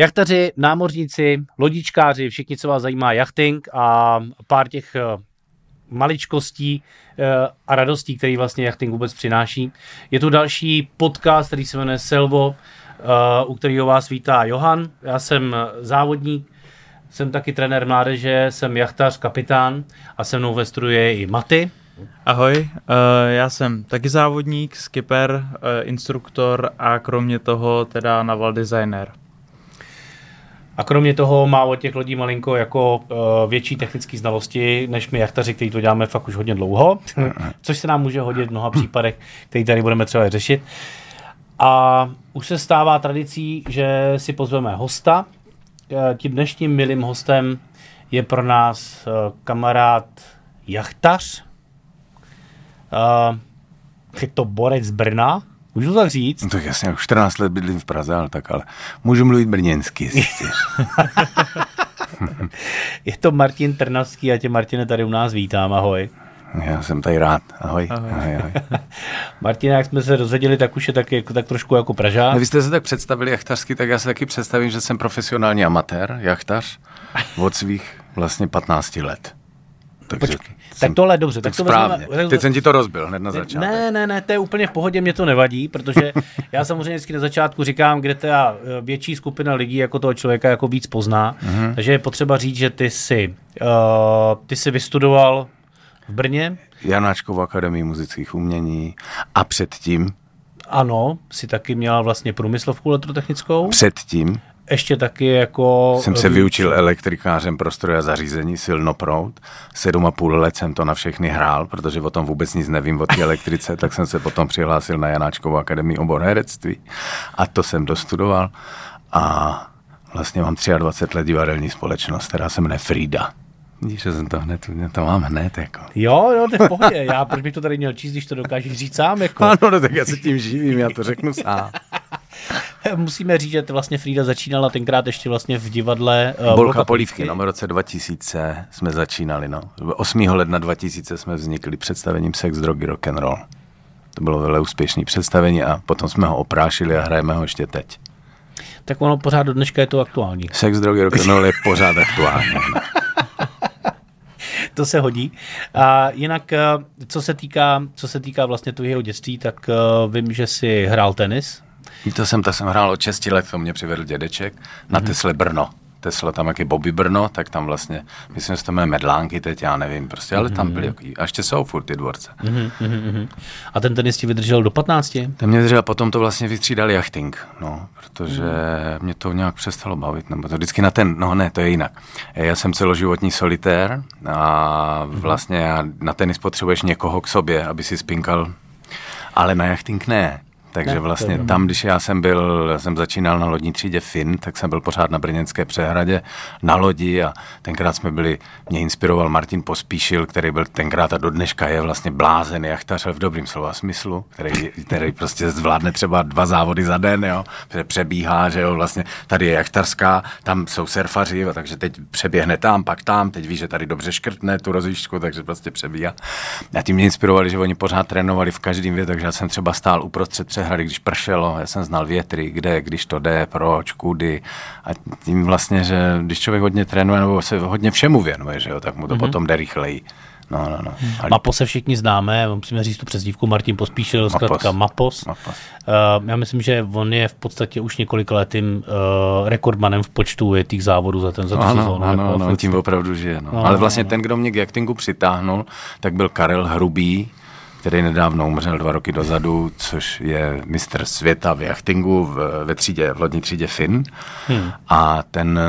Jachtaři, námořníci, lodičkáři, všichni, co vás zajímá jachting a pár těch eh, maličkostí eh, a radostí, který vlastně jachting vůbec přináší. Je tu další podcast, který se jmenuje Selvo, eh, u kterého vás vítá Johan. Já jsem závodník, jsem taky trenér mládeže, jsem jachtař, kapitán a se mnou ve i Maty. Ahoj, já jsem taky závodník, skipper, instruktor a kromě toho teda naval designer. A kromě toho má od těch lodí malinko jako uh, větší technické znalosti, než my jachtaři, kteří to děláme fakt už hodně dlouho, což se nám může hodit v mnoha případech, který tady budeme třeba řešit. A už se stává tradicí, že si pozveme hosta. Eh, tím dnešním milým hostem je pro nás uh, kamarád jachtař. Je to Borec z Brna, Můžu tak říct? No tak jasně, už 14 let bydlím v Praze, ale tak ale můžu mluvit brněnsky, jestli Je to Martin Trnavský a tě Martine tady u nás vítám, ahoj. Já jsem tady rád, ahoj. ahoj. ahoj, ahoj. Martina, jak jsme se rozhodili, tak už je tak, jako, tak trošku jako Pražák. No, vy jste se tak představili jachtařsky, tak já se taky představím, že jsem profesionální amatér, jachtař od svých vlastně 15 let. Takže Počkej, tak tohle dobře. Tak to správně. Vezmeme, Teď jsem ti to rozbil hned na začátku. Ne, ne, ne, to je úplně v pohodě, mě to nevadí, protože já samozřejmě vždycky na začátku říkám, kde ta eh, větší skupina lidí jako toho člověka jako víc pozná. Mm-hmm. Takže je potřeba říct, že ty jsi, uh, ty jsi vystudoval v Brně. Janáčkovou akademii muzických umění a předtím ano, si taky měla vlastně průmyslovku elektrotechnickou. Předtím ještě taky jako... Jsem se vyučil elektrikářem prostroje a zařízení silnoprout. Sedm a půl let jsem to na všechny hrál, protože o tom vůbec nic nevím o té elektrice, tak jsem se potom přihlásil na Janáčkovou akademii obor herectví a to jsem dostudoval a vlastně mám 23 let divadelní společnost, která se jmenuje Frida. Vidíš, že jsem to hned, to mám hned, jako. Jo, jo, to je v pohodě. Já proč bych to tady měl číst, když to dokážeš říct sám, jako. Ano, no, tak já se tím živím, já to řeknu sám. Musíme říct, že vlastně Frida začínala tenkrát ještě vlastně v divadle uh, Bolka Polívky, no, v roce 2000 jsme začínali, no. 8. ledna 2000 jsme vznikli představením Sex, drogy, rock and roll. To bylo velmi úspěšné představení a potom jsme ho oprášili a hrajeme ho ještě teď. Tak ono pořád do dneška je to aktuální. Sex, drogy, rock and roll je pořád aktuální. No. to se hodí. A jinak, eh, co se týká, co se týká vlastně tvého dětství, tak uh, vím, že jsi hrál tenis. To jsem, to jsem hrál od 6 let, to mě přivedl dědeček na mm-hmm. Tesle Brno. Tesla tam jak je Bobby Brno, tak tam vlastně, myslím, že to jmenuje Medlánky teď, já nevím prostě, ale mm-hmm. tam byly, mhm. a ještě jsou furt ty dvorce. Mm-hmm. A ten tenis ti vydržel do 15? Ten mě vydržel, potom to vlastně vystřídal jachting, no, protože mm. mě to nějak přestalo bavit, nebo to vždycky na ten, no ne, to je jinak. Já jsem celoživotní solitér a vlastně já na tenis potřebuješ někoho k sobě, aby si spinkal, ale na jachting ne. Takže ne, vlastně tam, když já jsem byl, já jsem začínal na lodní třídě Fin, tak jsem byl pořád na Brněnské přehradě na lodi a tenkrát jsme byli, mě inspiroval Martin Pospíšil, který byl tenkrát a do dneška je vlastně blázen jachtař v dobrým slova smyslu, který, který prostě zvládne třeba dva závody za den, jo, přebíhá, že jo, vlastně tady je jachtarská, tam jsou surfaři, jo, takže teď přeběhne tam, pak tam, teď ví, že tady dobře škrtne tu rozjížďku, takže prostě přebíhá. A tím mě inspirovali, že oni pořád trénovali v každém větě, takže já jsem třeba stál uprostřed přehrady, když pršelo, já jsem znal větry, kde, když to jde, proč, kudy. A tím vlastně, že když člověk hodně trénuje nebo se hodně všemu věnuje, že jo, tak mu to mm-hmm. potom jde rychleji. No, no, no. Hmm. Mapo se všichni známe, musíme říct tu přezdívku, Martin Pospíšil, zkrátka Mapos. Mapos. Uh, já myslím, že on je v podstatě už několik letým uh, rekordmanem v počtu těch závodů za ten za tu ano, sezónu. Ano, jako ano, tím opravdu žije. No. No, Ale vlastně no, ten, kdo mě k přitáhnul, tak byl Karel Hrubý, který nedávno umřel dva roky dozadu, což je mistr světa v jachtingu v, ve třídě, v lodní třídě Fin. Hmm. A ten,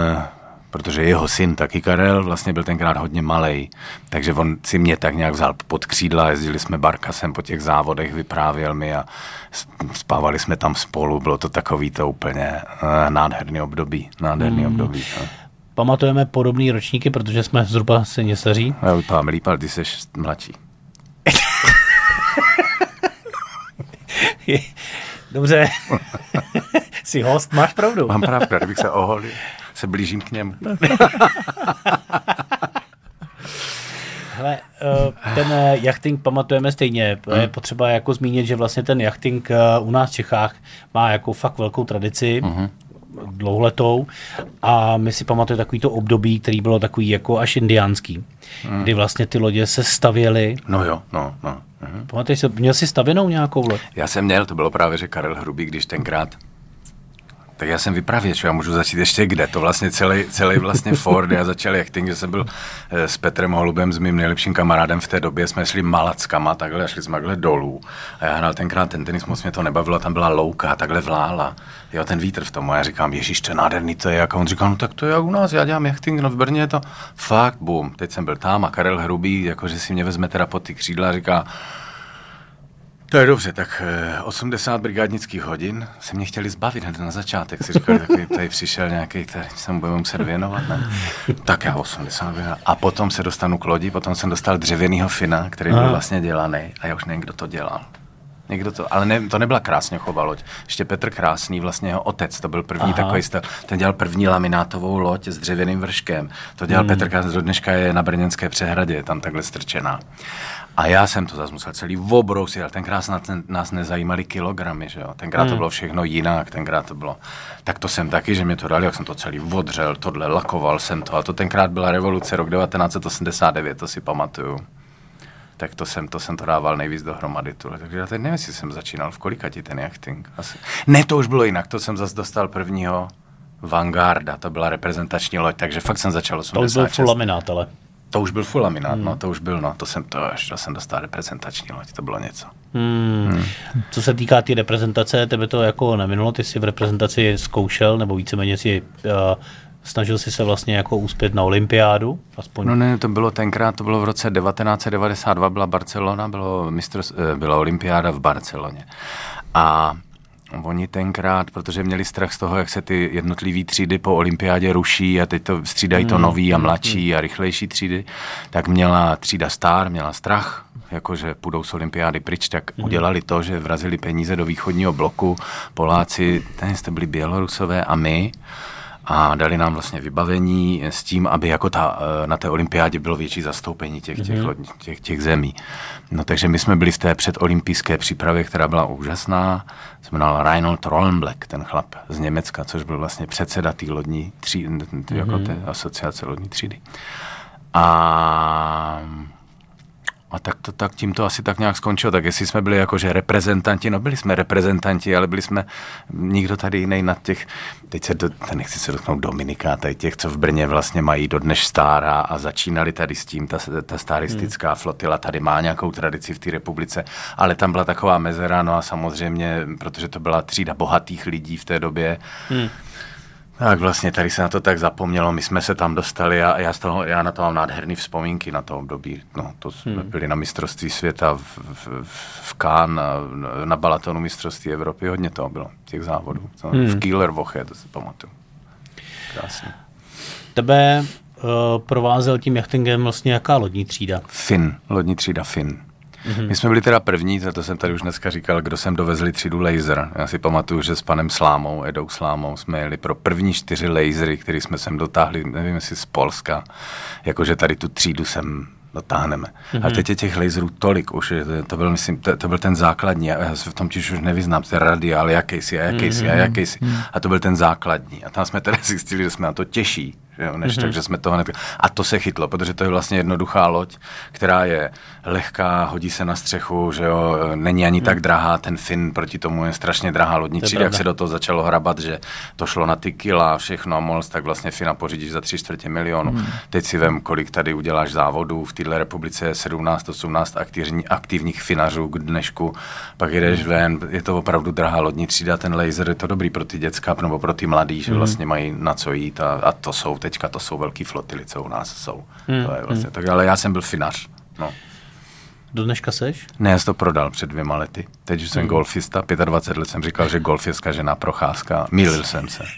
protože jeho syn taky Karel, vlastně byl tenkrát hodně malý, takže on si mě tak nějak vzal pod křídla, jezdili jsme barkasem po těch závodech, vyprávěl mi a spávali jsme tam spolu, bylo to takový to úplně uh, nádherný období, nádherný hmm. období. No. Pamatujeme podobné ročníky, protože jsme zhruba se staří. Já vypadám líp, ale ty jsi mladší. Dobře. Jsi host, máš pravdu. Mám pravdu, kdybych se oholil, se blížím k němu. Hele, eh, ten eh, jachting pamatujeme stejně. Je hmm. potřeba jako zmínit, že vlastně ten jachting eh, u nás v Čechách má jako fakt velkou tradici. Uh-huh. dlouhletou a my si pamatujeme takový to období, který bylo takový jako až indiánský, hmm. kdy vlastně ty lodě se stavěly. No jo, no, no. Pamatuješ, měl jsi stavěnou nějakou loď? Já jsem měl, to bylo právě, že Karel Hrubý, když tenkrát tak já jsem vypravěč, já můžu začít ještě kde. To vlastně celý, celý vlastně Ford, já začal jachting, že jsem byl eh, s Petrem Holubem, s mým nejlepším kamarádem v té době, jsme šli malackama, takhle, šli jsme takhle dolů. A já hrál tenkrát ten tenis, moc mě to nebavilo, tam byla louka, takhle vlála. Jo, ten vítr v tom. A já říkám, Ježíš, to je nádherný, to je jak. A on říkal, no tak to je jak u nás, já dělám jachting, no v Brně je to fakt, boom. Teď jsem byl tam a Karel Hrubý, jakože si mě vezme teda pod ty křídla, říká, to je dobře, tak 80 eh, brigádnických hodin se mě chtěli zbavit hned na začátek. Si říkali, takový tady přišel nějaký, který se mu budeme muset věnovat. Ne? Tak já 80 A potom se dostanu k lodi, potom jsem dostal dřevěnýho fina, který byl vlastně dělaný a já už nevím, kdo to dělal. Někdo to, ale ne, to nebyla Krásňochová loď. Ještě Petr Krásný, vlastně jeho otec, to byl první Aha. takový styl. Ten dělal první laminátovou loď s dřevěným vrškem. To dělal hmm. Petr Krásný, do dneška je na Brněnské přehradě, je tam takhle strčená. A já jsem to zase musel celý obrousit, ale tenkrát nás, nás nezajímaly kilogramy, že jo. Tenkrát hmm. to bylo všechno jinak, tenkrát to bylo. Tak to jsem taky, že mě to dali, jak jsem to celý odřel, tohle lakoval jsem to. A to tenkrát byla revoluce, rok 1989, to si pamatuju tak to jsem, to jsem to dával nejvíc dohromady. Tuhle. Takže já teď nevím, jestli jsem začínal, v kolika ti ten jachting. Asi. Ne, to už bylo jinak, to jsem zase dostal prvního Vanguarda, to byla reprezentační loď, takže fakt jsem začal 86. To byl full laminát, ale. To už byl full laminát, hmm. no, to už byl, no, to jsem, to až, to jsem dostal reprezentační loď, to bylo něco. Hmm. Hmm. Co se týká té tý reprezentace, tebe to jako neminulo, ty jsi v reprezentaci zkoušel, nebo víceméně si uh, Snažil jsi se vlastně jako úspět na olympiádu? Aspoň? No ne, to bylo tenkrát, to bylo v roce 1992, byla Barcelona, bylo, mistr, eh, byla olympiáda v Barceloně. A Oni tenkrát, protože měli strach z toho, jak se ty jednotlivé třídy po olympiádě ruší a teď to střídají to hmm. nový a hmm, mladší hmm. a rychlejší třídy, tak měla třída Star, měla strach, jakože půjdou z olympiády pryč, tak mm. udělali to, že vrazili peníze do východního bloku. Poláci, ten jste byli Bělorusové a my a dali nám vlastně vybavení s tím, aby jako ta, eh, na té olympiádě bylo větší zastoupení těch, těch, mm-hmm. těch, těch zemí. No takže my jsme byli v té předolympijské přípravě, která byla úžasná. Se jmenoval Reinhold Rollenblack, ten chlap z Německa, což byl vlastně předseda té lodní třídy, mm-hmm. jako té asociace lodní třídy. A a tak, to, tak tím to asi tak nějak skončilo. Tak jestli jsme byli jakože reprezentanti, no byli jsme reprezentanti, ale byli jsme nikdo tady jiný na těch, teď se, do, nechci se dotknout Dominika, tady těch, co v Brně vlastně mají do dneš stára a začínali tady s tím, ta, ta staristická hmm. flotila tady má nějakou tradici v té republice, ale tam byla taková mezera, no a samozřejmě, protože to byla třída bohatých lidí v té době, hmm tak vlastně tady se na to tak zapomnělo, my jsme se tam dostali a já, z toho, já na to mám nádherné vzpomínky na to období. No, to jsme hmm. byli na mistrovství světa v, v, v Cannes, na, na Balatonu mistrovství Evropy, hodně toho bylo, těch závodů. To, hmm. V Kielerwoche, to si pamatuju. Krásně. Tebe uh, provázel tím jachtingem vlastně jaká lodní třída? Fin, lodní třída Fin. Mm-hmm. My jsme byli teda první, to jsem tady už dneska říkal, kdo jsem dovezli třídu laser. Já si pamatuju, že s panem Slámou, Edou Slámou, jsme jeli pro první čtyři lasery, které jsme sem dotáhli, nevím jestli z Polska, jakože tady tu třídu jsem dotáhneme. Mm-hmm. A mhm. teď je těch laserů tolik už, to, to byl, myslím, to, to byl ten základní, já se v tom těž už nevyznám, to je radiál, jakýsi a jakýsi mm-hmm. a jakýsi. Mm-hmm. A to byl ten základní. A tam jsme teda zjistili, že jsme na to těžší, jo, než mm-hmm. tak, že jsme toho hned... A to se chytlo, protože to je vlastně jednoduchá loď, která je lehká, hodí se na střechu, že jo, není ani mm. tak drahá, ten fin proti tomu je strašně drahá lodní třída, jak se do toho začalo hrabat, že to šlo na ty kila, všechno a mohl, tak vlastně fina pořídíš za tři čtvrtě milionu. Mm. Teď si vem, kolik tady uděláš závodů, v této republice je 17, 18 aktivní, aktivních finařů k dnešku, pak jdeš mm. ven, je to opravdu drahá lodní třída, ten laser je to dobrý pro ty děcka nebo pro ty mladý, že mm. vlastně mají na co jít a, a to jsou teďka, to jsou velký flotily, co u nás jsou. Mm. To je vlastně mm. tak, ale já jsem byl finař. No. Do dneška seš? Ne, já to prodal před dvěma lety. Teď jsem mm. golfista, 25 let jsem říkal, že golf je zkažená procházka. Mýlil jsem se.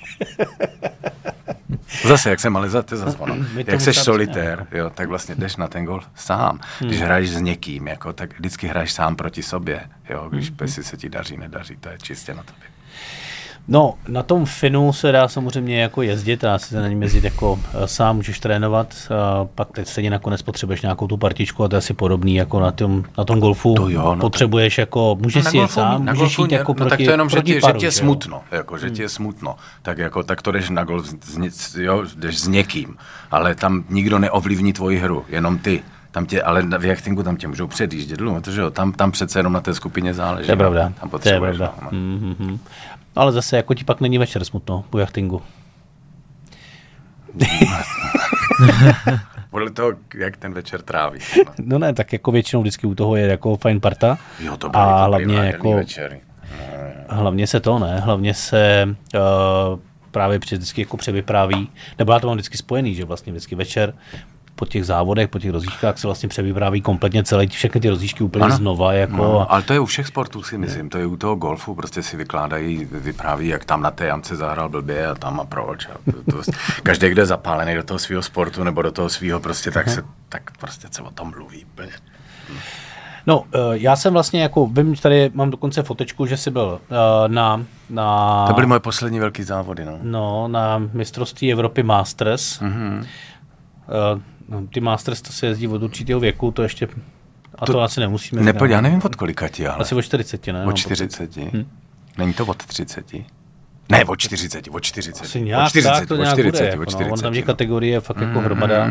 Zase, jak jsem ale za to zase ono. Jak jsi solitér, jo, tak vlastně jdeš na ten golf sám. Když hmm. hraješ s někým, jako, tak vždycky hraješ sám proti sobě. Jo, když hmm. pesi se ti daří, nedaří, to je čistě na tobě. No, na tom Finu se dá samozřejmě jako jezdit, dá se na něm jezdit jako eh, sám, můžeš trénovat, a pak teď stejně nakonec potřebuješ nějakou tu partičku a to je asi podobný jako na tom, na tom golfu. To jo, no potřebuješ jako, můžeš no, si jet sám, na můžeš jít jako no, proti, tak to je jenom, že ti, paru, že ti je že jo? smutno, jako, že ti je smutno, tak jako, tak to jdeš na golf, s, s, jo, jdeš s někým, ale tam nikdo neovlivní tvoji hru, jenom ty. Tam tě, ale v jachtingu tam tě můžou předjíždět dlouho, protože jo, tam, tam přece jenom na té skupině záleží. To je pravda, Tam to je potřebuješ, pravda. no, no. Mm-hmm. Ale zase jako ti pak není večer smutno po jachtingu. Podle toho, jak ten večer tráví. No. No ne, tak jako většinou vždycky u toho je jako fajn parta. Jo, to byly a dobrý hlavně jako, večery. hlavně se to ne, hlavně se uh, právě vždycky jako převypráví, nebo já to mám vždycky spojený, že vlastně vždycky večer po těch závodech, po těch rozjížďkách se vlastně převypráví kompletně celé, všechny ty rozjížďky úplně Ano. znova. Jako, No, ale to je u všech sportů, si myslím. To je u toho golfu, prostě si vykládají, vypráví, jak tam na té jamce zahrál blbě a tam a proč. A to, to, každý, kdo je zapálený do toho svého sportu nebo do toho svého prostě, tak, se, tak prostě se o tom mluví úplně. No, eh, já jsem vlastně jako, vím, tady mám dokonce fotečku, že jsi byl eh, na, na, To byly moje poslední velký závody, no. no, na mistrovství Evropy Masters. Mhm. No, ty Masters to se jezdí od určitého věku, to ještě, a to, To- asi nemusíme. Nepo, já nevím od kolika ti, ale Asi o 40, ne? od Mám 40. Hm. Není to od 30? Ne, od 40, od 40. Asi nějak, od 40, tak to od nějak 40, bude. Jako, od no. 40, On tam těch no. kategorie je fakt jako hromada. Uh,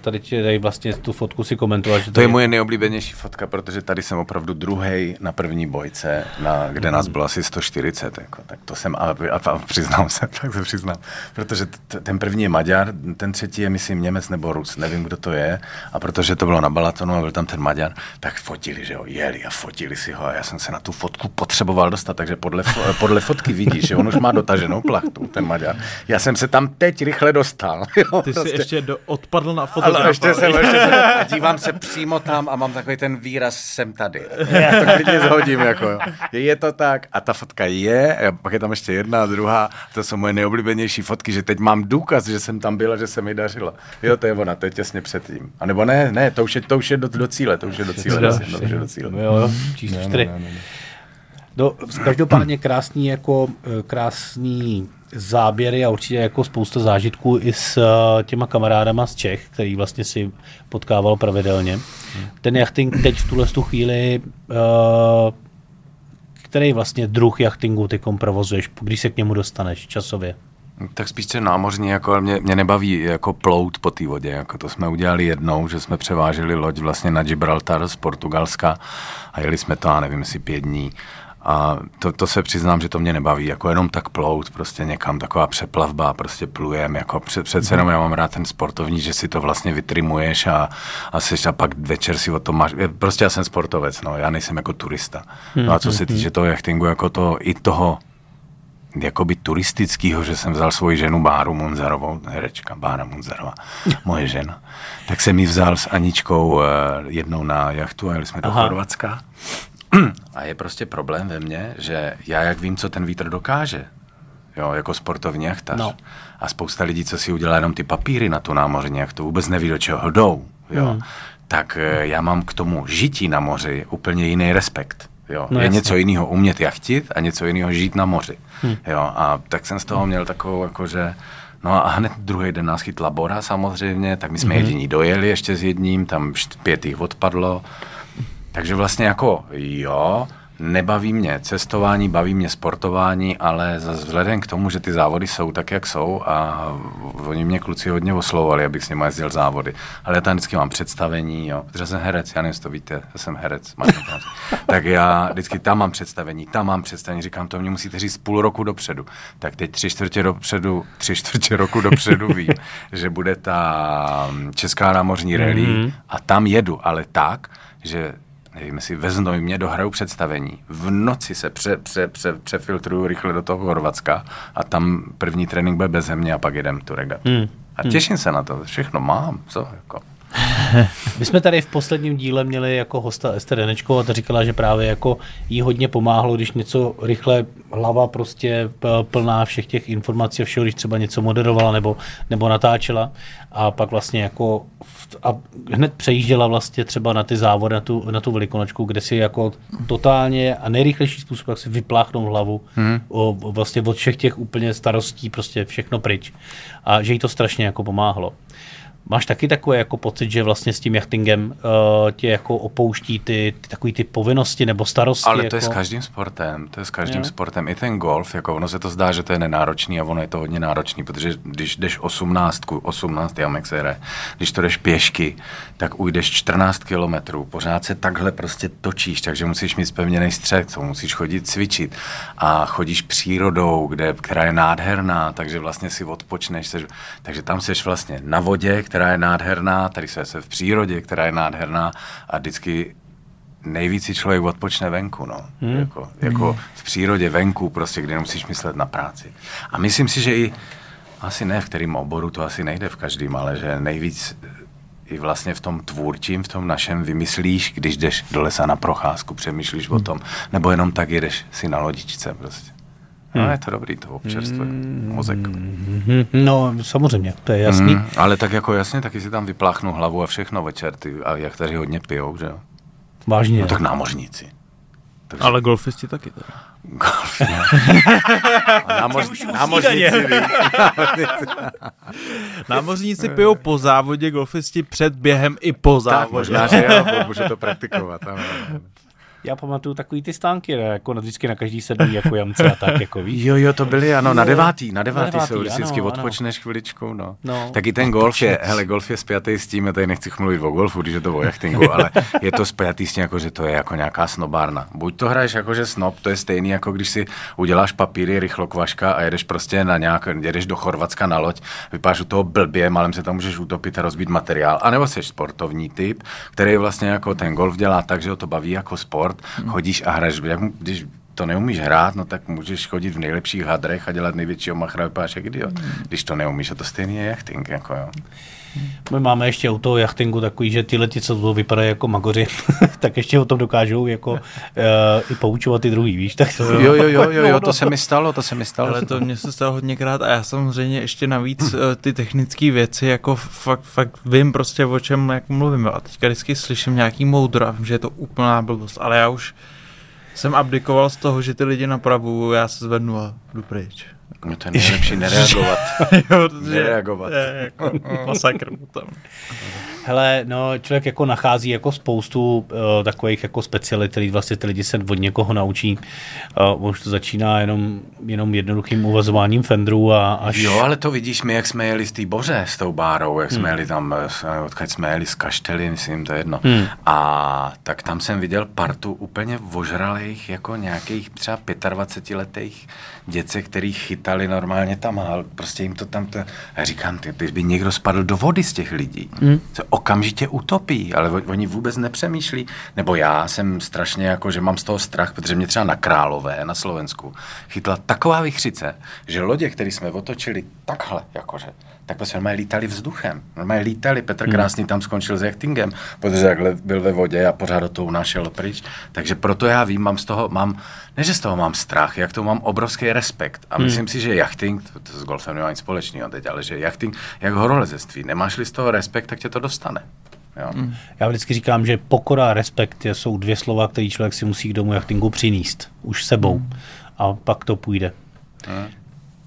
tady ti dají vlastně tu fotku si komentovat, že To je moje nejoblíbenější fotka, protože tady jsem opravdu druhý na první bojce, na, kde nás bylo asi 140. Jako, tak to jsem, a, a, a přiznám se, tak se přiznám. Protože t, ten první je Maďar, ten třetí je, myslím, Němec nebo Rus, nevím, kdo to je. A protože to bylo na Balatonu a byl tam ten Maďar, tak fotili, že jo, jeli a fotili si ho. A já jsem se na tu fotku potřeboval dostat, takže podle, podle fotky vidíš, že on už má dotaženou plachtu, ten Maďar. Já jsem se tam teď rychle dostal. Jo, Ty jsi ještě do, odpadl na ale fotografa. ještě jsem, ještě jsem, a dívám se přímo tam a mám takový ten výraz, jsem tady. Já to klidně zhodím, jako jo. je, to tak a ta fotka je, a pak je tam ještě jedna a druhá, to jsou moje nejoblíbenější fotky, že teď mám důkaz, že jsem tam byl a že se mi dařilo. Jo, to je ona, to je těsně předtím. A nebo ne, ne, to už je, to už je do, do cíle, to už je do cíle, to už je do cíle. Jo, jo, číslo čtyři. No, každopádně krásný jako eh, krásný záběry a určitě jako spousta zážitků i s eh, těma kamarádama z Čech, který vlastně si potkával pravidelně. Ten jachting teď v tuhle tu chvíli, eh, který vlastně druh jachtingu ty provozuješ, když se k němu dostaneš časově? Tak spíš ten námořní, jako mě, mě nebaví jako plout po té vodě, jako to jsme udělali jednou, že jsme převáželi loď vlastně na Gibraltar z Portugalska a jeli jsme to, já nevím, jestli pět dní. A to, to se přiznám, že to mě nebaví, jako jenom tak plout, prostě někam, taková přeplavba, prostě plujem, jako před, přece jenom já mám rád ten sportovní, že si to vlastně vytrimuješ a, a, seš, a pak večer si o tom máš, prostě já jsem sportovec, no, já nejsem jako turista. No a co se týče toho jachtingu, jako to, i toho jakoby turistického, že jsem vzal svoji ženu Báru Munzarovou, herečka Bára Munzarová, moje žena, tak jsem ji vzal s Aničkou eh, jednou na jachtu a jeli jsme do. Chorvatska. A je prostě problém ve mně, že já jak vím, co ten vítr dokáže, jo, jako sportovní jachtař. No. A spousta lidí, co si udělá jenom ty papíry na tu námořní jachtu, vůbec neví, do čeho jdou, jo. Hmm. Tak eh, já mám k tomu žití na moři úplně jiný respekt. Jo. No je jasně. něco jiného umět jachtit a něco jiného žít na moři. Hmm. Jo, a tak jsem z toho měl takovou, jakože, no a hned druhý den nás chytla Bora samozřejmě, tak my jsme hmm. jediní dojeli ještě s jedním, tam pět jich odpadlo. Takže vlastně jako jo, nebaví mě cestování, baví mě sportování, ale vzhledem k tomu, že ty závody jsou tak, jak jsou a oni mě kluci hodně oslovovali, abych s nimi jezdil závody. Ale já tam vždycky mám představení, jo, protože jsem herec, já nevím, jestli to víte, já jsem herec, tak já vždycky tam mám představení, tam mám představení, říkám, to mě musíte říct půl roku dopředu. Tak teď tři čtvrtě dopředu, tři čtvrtě roku dopředu vím, že bude ta mm, Česká námořní rally Mhm. a tam jedu, ale tak, že nevím, jestli ve Znojmě dohraju představení. V noci se pře, pře, pře, přefiltruju rychle do toho Chorvatska a tam první trénink bude bez mě a pak jedem tu regat. Hmm. A těším se na to, všechno mám, co jako. My jsme tady v posledním díle měli jako hosta Ester Denečko a ta říkala, že právě jako jí hodně pomáhlo, když něco rychle hlava prostě plná všech těch informací a všeho, když třeba něco moderovala nebo, nebo natáčela a pak vlastně jako a hned přejížděla vlastně třeba na ty závody, na tu, na tu velikonočku, kde si jako totálně a nejrychlejší způsob, jak si vypláchnout hlavu hmm. o, vlastně od všech těch úplně starostí, prostě všechno pryč. A že jí to strašně jako pomáhalo. Máš taky takový jako pocit, že vlastně s tím jachtingem uh, tě jako opouští ty, ty takový ty povinnosti nebo starosti? Ale to jako... je s každým sportem, to je s každým jo. sportem. I ten golf, jako ono se to zdá, že to je nenáročný a ono je to hodně náročný, protože když jdeš 18, 18 jamek se když to jdeš pěšky, tak ujdeš 14 kilometrů, pořád se takhle prostě točíš, takže musíš mít spevněný střech, to musíš chodit cvičit a chodíš přírodou, kde, která je nádherná, takže vlastně si odpočneš, seš, takže tam seš vlastně na vodě, která je nádherná, tady se se v přírodě, která je nádherná a vždycky nejvíc si člověk odpočne venku, no. Hmm. Jako, jako hmm. v přírodě venku, prostě, kde nemusíš myslet na práci. A myslím si, že i, asi ne v kterém oboru, to asi nejde v každém, ale že nejvíc i vlastně v tom tvůrčím, v tom našem vymyslíš, když jdeš do lesa na procházku, přemýšlíš hmm. o tom, nebo jenom tak jedeš si na lodičce prostě. No, hmm. je to dobrý, to občerstvuje hmm. mozek. No, samozřejmě, to je jasný. Hmm, ale tak jako jasně, taky si tam vypláchnu hlavu a všechno večer, ty, a jak tady hodně pijou, že jo? Vážně. No tak námořníci. Takže... Ale golfisti taky teda. Golf, Námoř, námořníci, námořníci pijou po závodě, golfisti před během i po závodě. Tak, možná, že jo, můžu to praktikovat. Já pamatuju takový ty stánky, ne? jako vždycky na každý sedmý jako jamce a tak, jako víš. Jo, jo, to byly, ano, na devátý, na devátý, na devátý jsou vždycky, odpočneš ano. chviličku, no. no. Taky ten golf je, hele, golf je spjatý s tím, já tady nechci mluvit o golfu, když je to o jachtingu, ale je to spjatý s tím, jako, že to je jako nějaká snobárna. Buď to hraješ jako, že snob, to je stejný, jako když si uděláš papíry, rychlo kvaška a jedeš prostě na nějak, jedeš do Chorvatska na loď, vypadáš u toho blbě, malem se tam můžeš utopit a rozbít materiál. A nebo jsi sportovní typ, který vlastně jako ten golf dělá tak, že ho to baví jako sport sport, chodíš a hraješ, jak, když to neumíš hrát, no tak můžeš chodit v nejlepších hadrech a dělat největšího machra, vypadáš jak idiot. Když to neumíš, a to stejný je jachting, jako jo. My máme ještě u toho jachtingu takový, že ty lety, co to vypadají jako magoři, tak ještě o tom dokážou jako uh, i poučovat ty druhý, víš? Tak to, jo, jo, jo, jo, jo, to se mi stalo, to se mi stalo. Ale to mě se stalo hodněkrát a já samozřejmě ještě navíc uh, ty technické věci, jako fakt, fakt vím prostě o čem jak mluvím. A teďka vždycky slyším nějaký moudro a vím, že je to úplná blbost, ale já už jsem abdikoval z toho, že ty lidi napravují, já se zvednu a jdu pryč. No to je nejlepší nereagovat. jo, nereagovat. Je, jako masakr tam. Hele, no, člověk jako nachází jako spoustu uh, takových jako specialit, který vlastně ty lidi se od někoho naučí. Uh, už to začíná jenom, jenom jednoduchým uvazováním fendrů a až... Jo, ale to vidíš my, jak jsme jeli z té boře s tou bárou, jak jsme hmm. jeli tam, eh, odkud jsme jeli z Kaštely, myslím, to je jedno. Hmm. A tak tam jsem viděl partu úplně vožralých, jako nějakých třeba 25 letých děce, který chytali normálně tam a prostě jim to tam... To... A říkám, ty, ty by někdo spadl do vody z těch lidí. Hmm. Se okamžitě utopí, ale oni vůbec nepřemýšlí. Nebo já jsem strašně jako, že mám z toho strach, protože mě třeba na Králové, na Slovensku, chytla taková vychřice, že lodě, které jsme otočili takhle, jakože, tak prostě normálně lítali vzduchem. Normálně lítali, Petr hmm. Krásný tam skončil s jachtingem, protože takhle byl ve vodě a pořád do toho unášel pryč. Takže proto já vím, mám z toho, mám, ne že z toho mám strach, jak to mám obrovský respekt. A hmm. myslím si, že jachting, to, to s golfem nemá nic společného teď, ale že jachting, jak horolezectví, nemáš-li z toho respekt, tak tě to dostane. Jo. Hmm. Já vždycky říkám, že pokora a respekt jsou dvě slova, které člověk si musí k domu jachtingu přinést už sebou. Hmm. A pak to půjde. Hmm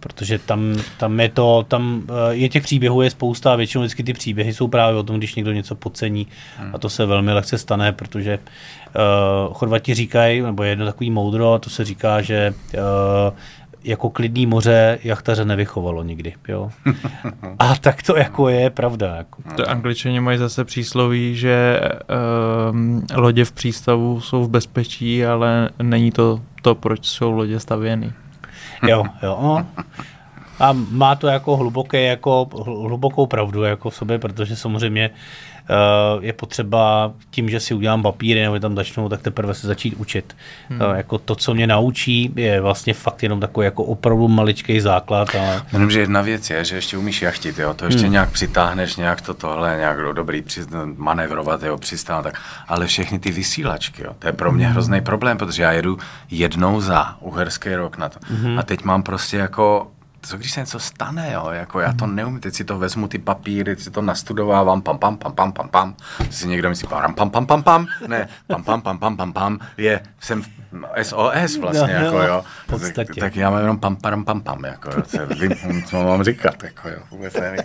protože tam, tam je to, tam eh, je těch příběhů je spousta a většinou vždycky ty příběhy jsou právě o tom, když někdo něco podcení hmm. a to se velmi lehce stane, protože uh, Chorvati říkají, nebo je jedno takový moudro, a to se říká, že uh, jako klidný moře jachtaře nevychovalo nikdy, jo. A tak to jako je pravda. Jako. To angličani mají zase přísloví, že um, lodě v přístavu jsou v bezpečí, ale není to to, proč jsou lodě stavěny. Jo, jo. No. A má to jako hluboké, jako hlubokou pravdu jako v sobě, protože samozřejmě uh, je potřeba tím, že si udělám papíry nebo tam začnu, tak teprve se začít učit. Hmm. Uh, jako to, co mě naučí, je vlastně fakt jenom takový jako opravdu maličký základ. Ale... Jenom, že jedna věc je, že ještě umíš jachtit, jo? to ještě hmm. nějak přitáhneš, nějak to tohle, nějak do dobrý při, manevrovat, jo, přistát, tak. ale všechny ty vysílačky, jo? to je pro mě hmm. hrozný problém, protože já jedu jednou za uherský rok na to. Hmm. A teď mám prostě jako co když se něco stane, jo, jako já to neumím, teď si to vezmu ty papíry, teď si to nastudovávám, pam, pam, pam, pam, pam, pam, si někdo myslí, pam, pam, pam, pam, pam, ne, pam, pam, pam, pam, pam, pam, je, jsem SOS vlastně, no, jako jo, tak, tak, já mám jenom pam, pam, pam, pam, jako jo, co, vím, co mám říkat, jako jo, vůbec nevím.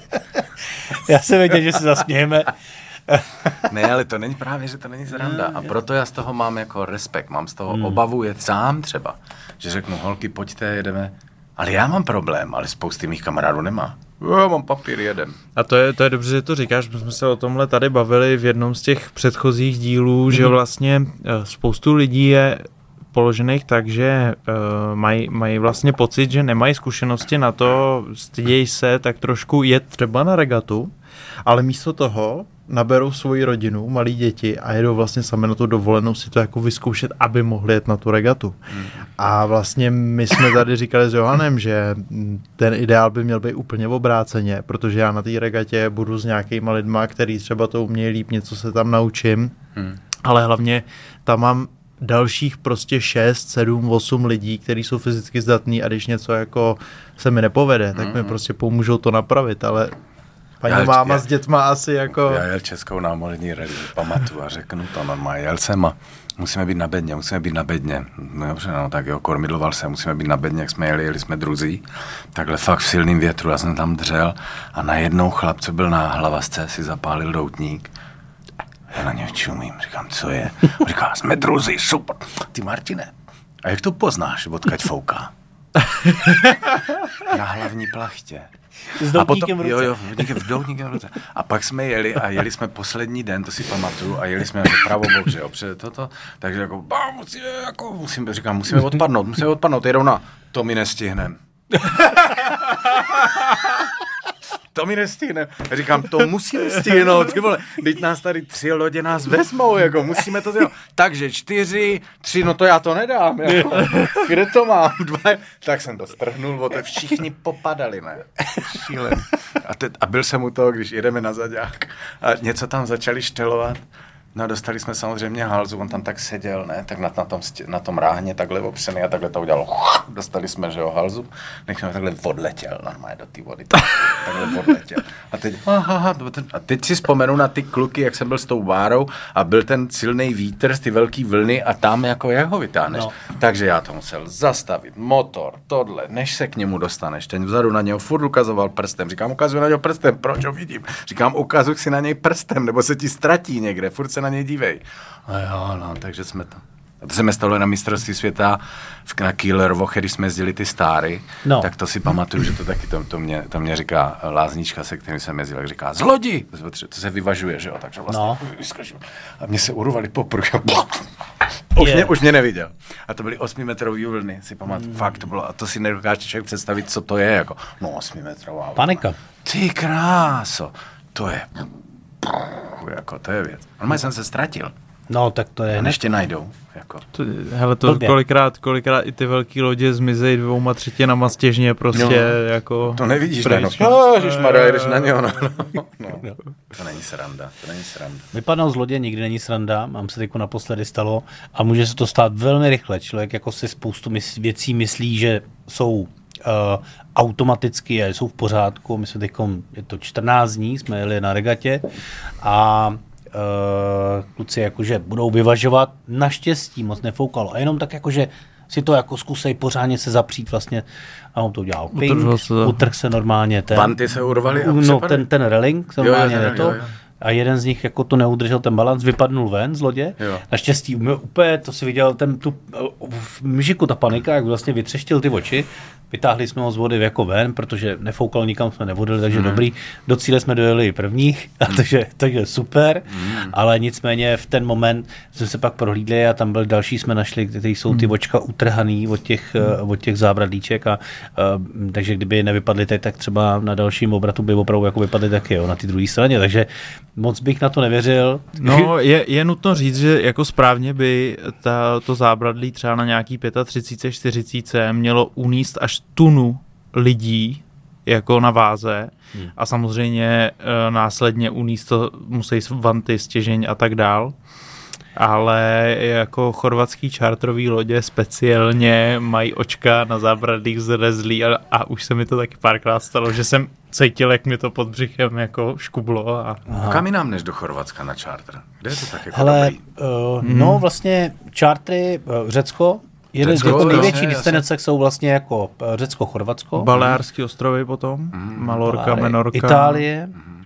já se věděl, že se zasmějeme. ne, ale to není právě, že to není zranda. A proto já z toho mám jako respekt, mám z toho hmm. obavu jet sám třeba. Že řeknu, holky, pojďte, jedeme ale já mám problém, ale spousty mých kamarádů nemá. Já mám papír, jedem. A to je, to je dobře, že to říkáš, my jsme se o tomhle tady bavili v jednom z těch předchozích dílů, mm. že mhm. vlastně eh, spoustu lidí je položených tak, že uh, mají, mají vlastně pocit, že nemají zkušenosti na to, stydějí se tak trošku jet třeba na regatu, ale místo toho naberou svoji rodinu, malí děti a jedou vlastně sami na tu dovolenou si to jako vyzkoušet, aby mohli jet na tu regatu. Hmm. A vlastně my jsme tady říkali s Johanem, že ten ideál by měl být úplně v obráceně, protože já na té regatě budu s nějakýma lidma, který třeba to umějí líp, něco se tam naučím, hmm. ale hlavně tam mám dalších prostě 6, 7, 8 lidí, kteří jsou fyzicky zdatní a když něco jako se mi nepovede, tak mi hmm. prostě pomůžou to napravit, ale Paní já, máma já, s dětma asi jako... Já jel českou námořní rally, pamatuju a řeknu to normálně. Jel jsem a musíme být na bedně, musíme být na bedně. No dobře, no tak jo, kormidloval se, musíme být na bedně, jak jsme jeli, jeli jsme druzí. Takhle fakt v silným větru, já jsem tam dřel a najednou chlap, co byl na hlavasce, si zapálil doutník. Já na něj čumím, říkám, co je? On říká, jsme druzí, super. Ty Martine, a jak to poznáš, odkaď fouká? Na hlavní plachtě. S doutníkem v ruce. Jo, jo, v doutníkem v ruce. A pak jsme jeli a jeli jsme poslední den, to si pamatuju, a jeli jsme jako pravobok, že jo, před toto, takže jako, bá, musíme, jako, musím, říkám, musíme odpadnout, musíme odpadnout, jedou na, to mi nestihnem to mi nestihne. Říkám, to musíme stihnout, ty vole, teď nás tady tři lodě nás vezmou, jako musíme to dělat. Takže čtyři, tři, no to já to nedám, jako. Kde to mám? Dva, tak jsem to strhnul, o to všichni popadali, ne? Šílen. A, te, a byl jsem u toho, když jedeme na zaďák a něco tam začali štelovat No dostali jsme samozřejmě halzu, on tam tak seděl, ne, tak na, na, tom, na tom ráhně takhle opřený a takhle to udělal. Dostali jsme, že jo, halzu, nech jsme takhle odletěl normálně do té vody. Tak, takhle odletěl. A teď, aha, a teď si vzpomenu na ty kluky, jak jsem byl s tou várou a byl ten silný vítr, ty velký vlny a tam jako jak ho vytáhneš. No. Takže já to musel zastavit, motor, tohle, než se k němu dostaneš. Ten vzadu na něho furt ukazoval prstem. Říkám, ukazuju na něho prstem, proč ho vidím? Říkám, ukazuj si na něj prstem, nebo se ti ztratí někde, furt se na něj dívej. A jo, no, takže jsme to. A to se mi stalo na mistrovství světa v, na Kielervoche, když jsme jezdili ty stáry, no. tak to si pamatuju, že to taky to, to, mě, to mě říká láznička, se kterým jsem jezdil, jak říká, zlodi! To se vyvažuje, že jo, takže vlastně no. A mě se urvali popruh. už, mě, už mě neviděl. A to byly 8 metrový vlny, si pamatuju. Mm. Fakt to bylo, a to si nedokáže člověk představit, co to je, jako, no 8 metrová. Panika. Ty kráso, to je jako to je věc. Normálně jsem se ztratil. No, tak to je... A ještě najdou. Jako. To, hele, to Blbě. kolikrát, kolikrát i ty velké lodě zmizejí dvouma třetinama stěžně prostě no, jako... To nevidíš, ne, no. no ježišmarja, jdeš na něho, no, no, no. To není sranda, to není sranda. Vypadnout z lodě nikdy není sranda, mám se teď naposledy stalo a může se to stát velmi rychle. Člověk jako si spoustu mys- věcí myslí, že jsou uh, automaticky je, jsou v pořádku. My jsme teď, je to 14 dní, jsme jeli na regatě a uh, kluci jakože budou vyvažovat. Naštěstí moc nefoukalo. A jenom tak jakože si to jako zkusej pořádně se zapřít vlastně a on to udělal ping, utrh se normálně ten... Panty se urvaly a No, ten, ten reling, normálně jo, jo, jo, jo, jo. A jeden z nich jako to neudržel ten balans, vypadnul ven z lodě. Jo. Naštěstí úplně, to si viděl, ten, tu, v myžiku ta panika, jak vlastně vytřeštil ty oči, vytáhli jsme ho z vody jako ven, protože nefoukal nikam, jsme nevodili, takže mm. dobrý. Do cíle jsme dojeli prvních, a takže, takže super, mm. ale nicméně v ten moment jsme se pak prohlídli a tam byl další, jsme našli, kteří jsou ty očka utrhaný od těch, mm. od těch zábradlíček a, a takže kdyby nevypadly teď, tak třeba na dalším obratu by opravdu jako vypadly taky, jo, na ty druhé straně, takže moc bych na to nevěřil. No, je, je nutno říct, že jako správně by ta, to zábradlí třeba na nějaký 35, 40 mělo uníst až tunu lidí jako na váze hmm. a samozřejmě e, následně uníst to musí vanty, stěžeň a tak dál ale jako chorvatský čártrový lodě speciálně mají očka na zábradlích zrezlý a, a už se mi to taky párkrát stalo, že jsem cítil, jak mi to pod břichem jako škublo. A... Aha. Kam jinam než do Chorvatska na čártr? Kde je to tak jako Hele, uh, hmm. no vlastně čártry, uh, Řecko, Jeden z jako největší destinace jsou vlastně jako Řecko-Chorvatsko. Baleárský ostrovy potom, mm. Malorka. Menorka. Itálie. Mm.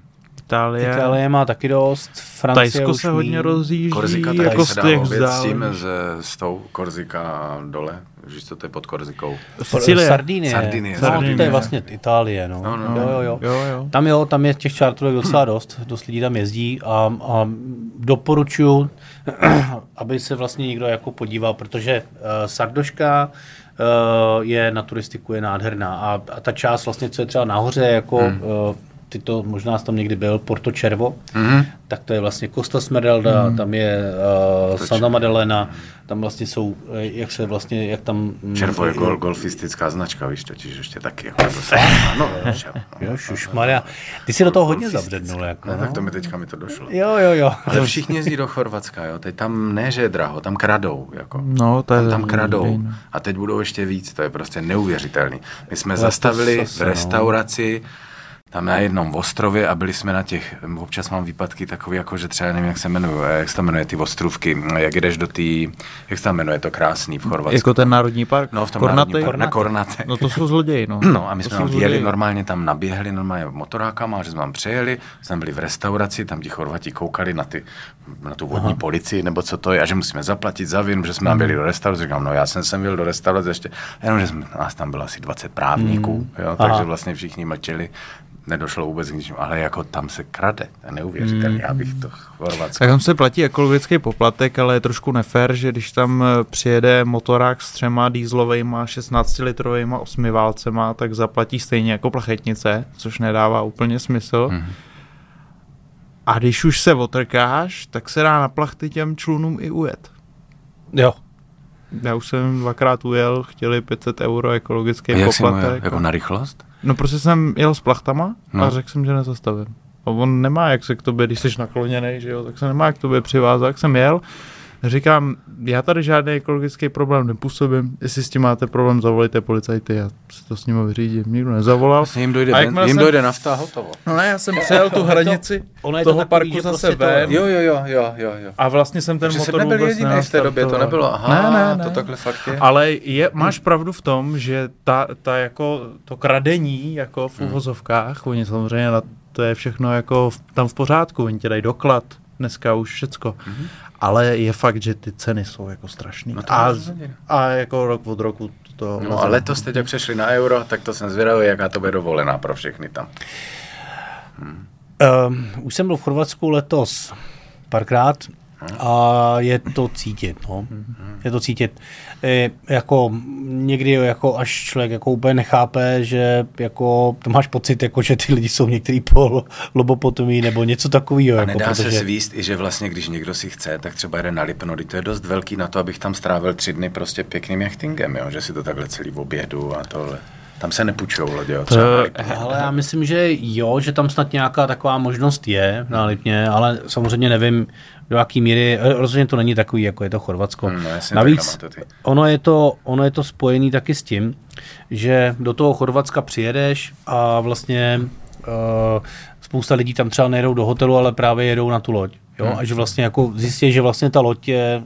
Itálie. Itálie má taky dost. Francie Tajsko se hodně rozjíždí. Korzika jako se dá s tím, s, s tou Korzika dole. Co to je pod Korzikou? Sicílie. Sardinie. Sardinie. No, to je vlastně Itálie. No. No, no, jo, jo, jo. jo, jo. Tam, jo, tam je těch čártrovek docela dost. Dost lidí tam jezdí a, a doporučuji, aby se vlastně někdo jako podíval, protože uh, Sardoška uh, je na turistiku je nádherná a, a ta část vlastně, co je třeba nahoře, jako hmm. uh, ty to možná tam někdy byl, Porto Červo, mm-hmm. tak to je vlastně Costa Smeralda, mm-hmm. tam je uh, Santa Maddalena, tam vlastně jsou, eh, jak se vlastně, jak tam... Mm, Červo je gol, golfistická značka, víš, totiž ještě taky. Jako, se, no, jo, Maria. Ty si do toho hodně zabřednul. Jako, no, no, tak to mi teďka mi to došlo. Jo, jo, jo. Ale všichni jezdí do Chorvatska, jo, teď tam ne, že je draho, tam kradou, jako. No, to je tam, tam kradou. A teď budou ještě víc, to je prostě neuvěřitelný. My jsme zastavili v no. restauraci, no tam na jednom ostrově a byli jsme na těch, občas mám výpadky takové, jako že třeba nevím, jak se jmenuje, jak se tam jmenuje ty ostrovky, jak jdeš do té, jak se tam jmenuje, to krásný v Chorvatsku. Jako ten národní park? No, v tom Kornaty? národní park, Kornate. No to jsou zloději, no. No a my to jsme tam jeli, normálně tam naběhli, normálně motorákama, že jsme tam přejeli, jsme byli v restauraci, tam ti Chorvati koukali na, ty, na tu vodní Aha. policii, nebo co to je, a že musíme zaplatit za vin, že jsme tam byli do restaurace, říkám, no já jsem sem byl do restaurace ještě, jenom, že jsme, nás tam bylo asi 20 právníků, mm. jo, takže vlastně všichni mlčeli, nedošlo vůbec k ničemu, ale jako tam se krade, to je neuvěřitelné, hmm. já bych to Chorvatsko. Tak tam se platí ekologický poplatek, ale je trošku nefér, že když tam eh, přijede motorák s třema dýzlovejma, 16 litrovejma, osmi válcema, tak zaplatí stejně jako plachetnice, což nedává úplně smysl. Hmm. A když už se otrkáš, tak se dá na plachty těm člunům i ujet. Jo. Já už jsem dvakrát ujel, chtěli 500 euro ekologický a poplatek. Jako na rychlost? No prostě jsem jel s plachtama no. a řekl jsem, že nezastavím. A on nemá jak se k tobě, když jsi nakloněný, že jo, tak se nemá jak k tobě přivázat, tak jsem jel. Říkám, já tady žádný ekologický problém nepůsobím, jestli s tím máte problém, zavolejte policajty, já si to s ním vyřídím. Nikdo nezavolal. Vlastně jim dojde, a jim jsem... dojde nafta, hotovo. No ne, já jsem přejel tu hranici to, ono je toho to takový, parku zase prostě ven. Jo, jo, jo, jo, jo, jo. A vlastně jsem ten Takže motor nebyl jediný v té době, to nebylo, aha, ne, ne, ne. to takhle fakt je. Ale je, máš pravdu v tom, že ta, ta jako, to kradení, jako v uvozovkách, hmm. oni samozřejmě na to je všechno jako v, tam v pořádku, oni ti dají doklad, dneska už všecko. Mm-hmm. Ale je fakt, že ty ceny jsou jako strašný. No a, a jako rok od roku to... No a letos teď, jak přešli na euro, tak to jsem zvědavý, jaká to bude dovolená pro všechny tam. Hmm. Um, už jsem byl v Chorvatsku letos párkrát a je to cítit, no. Je to cítit. Je, jako někdy jako až člověk jako úplně nechápe, že jako to máš pocit, jako, že ty lidi jsou některý pol lobopotomí nebo něco takového. A jako, nedá protože... se svíst i, že vlastně, když někdo si chce, tak třeba jde na Lipno, to je dost velký na to, abych tam strávil tři dny prostě pěkným jachtingem, jo? že si to takhle celý v obědu a tohle. Tam se nepůjčují lodě. Jo, třeba ale já myslím, že jo, že tam snad nějaká taková možnost je na Lipně, ale samozřejmě nevím, do jaký míry, rozhodně to není takový, jako je to Chorvatsko. Hmm, no, Navíc ono je, to, ono je to spojený taky s tím, že do toho Chorvatska přijedeš a vlastně uh, spousta lidí tam třeba nejedou do hotelu, ale právě jedou na tu loď. Jo? Hmm. A že vlastně jako zjistí, že vlastně ta loď je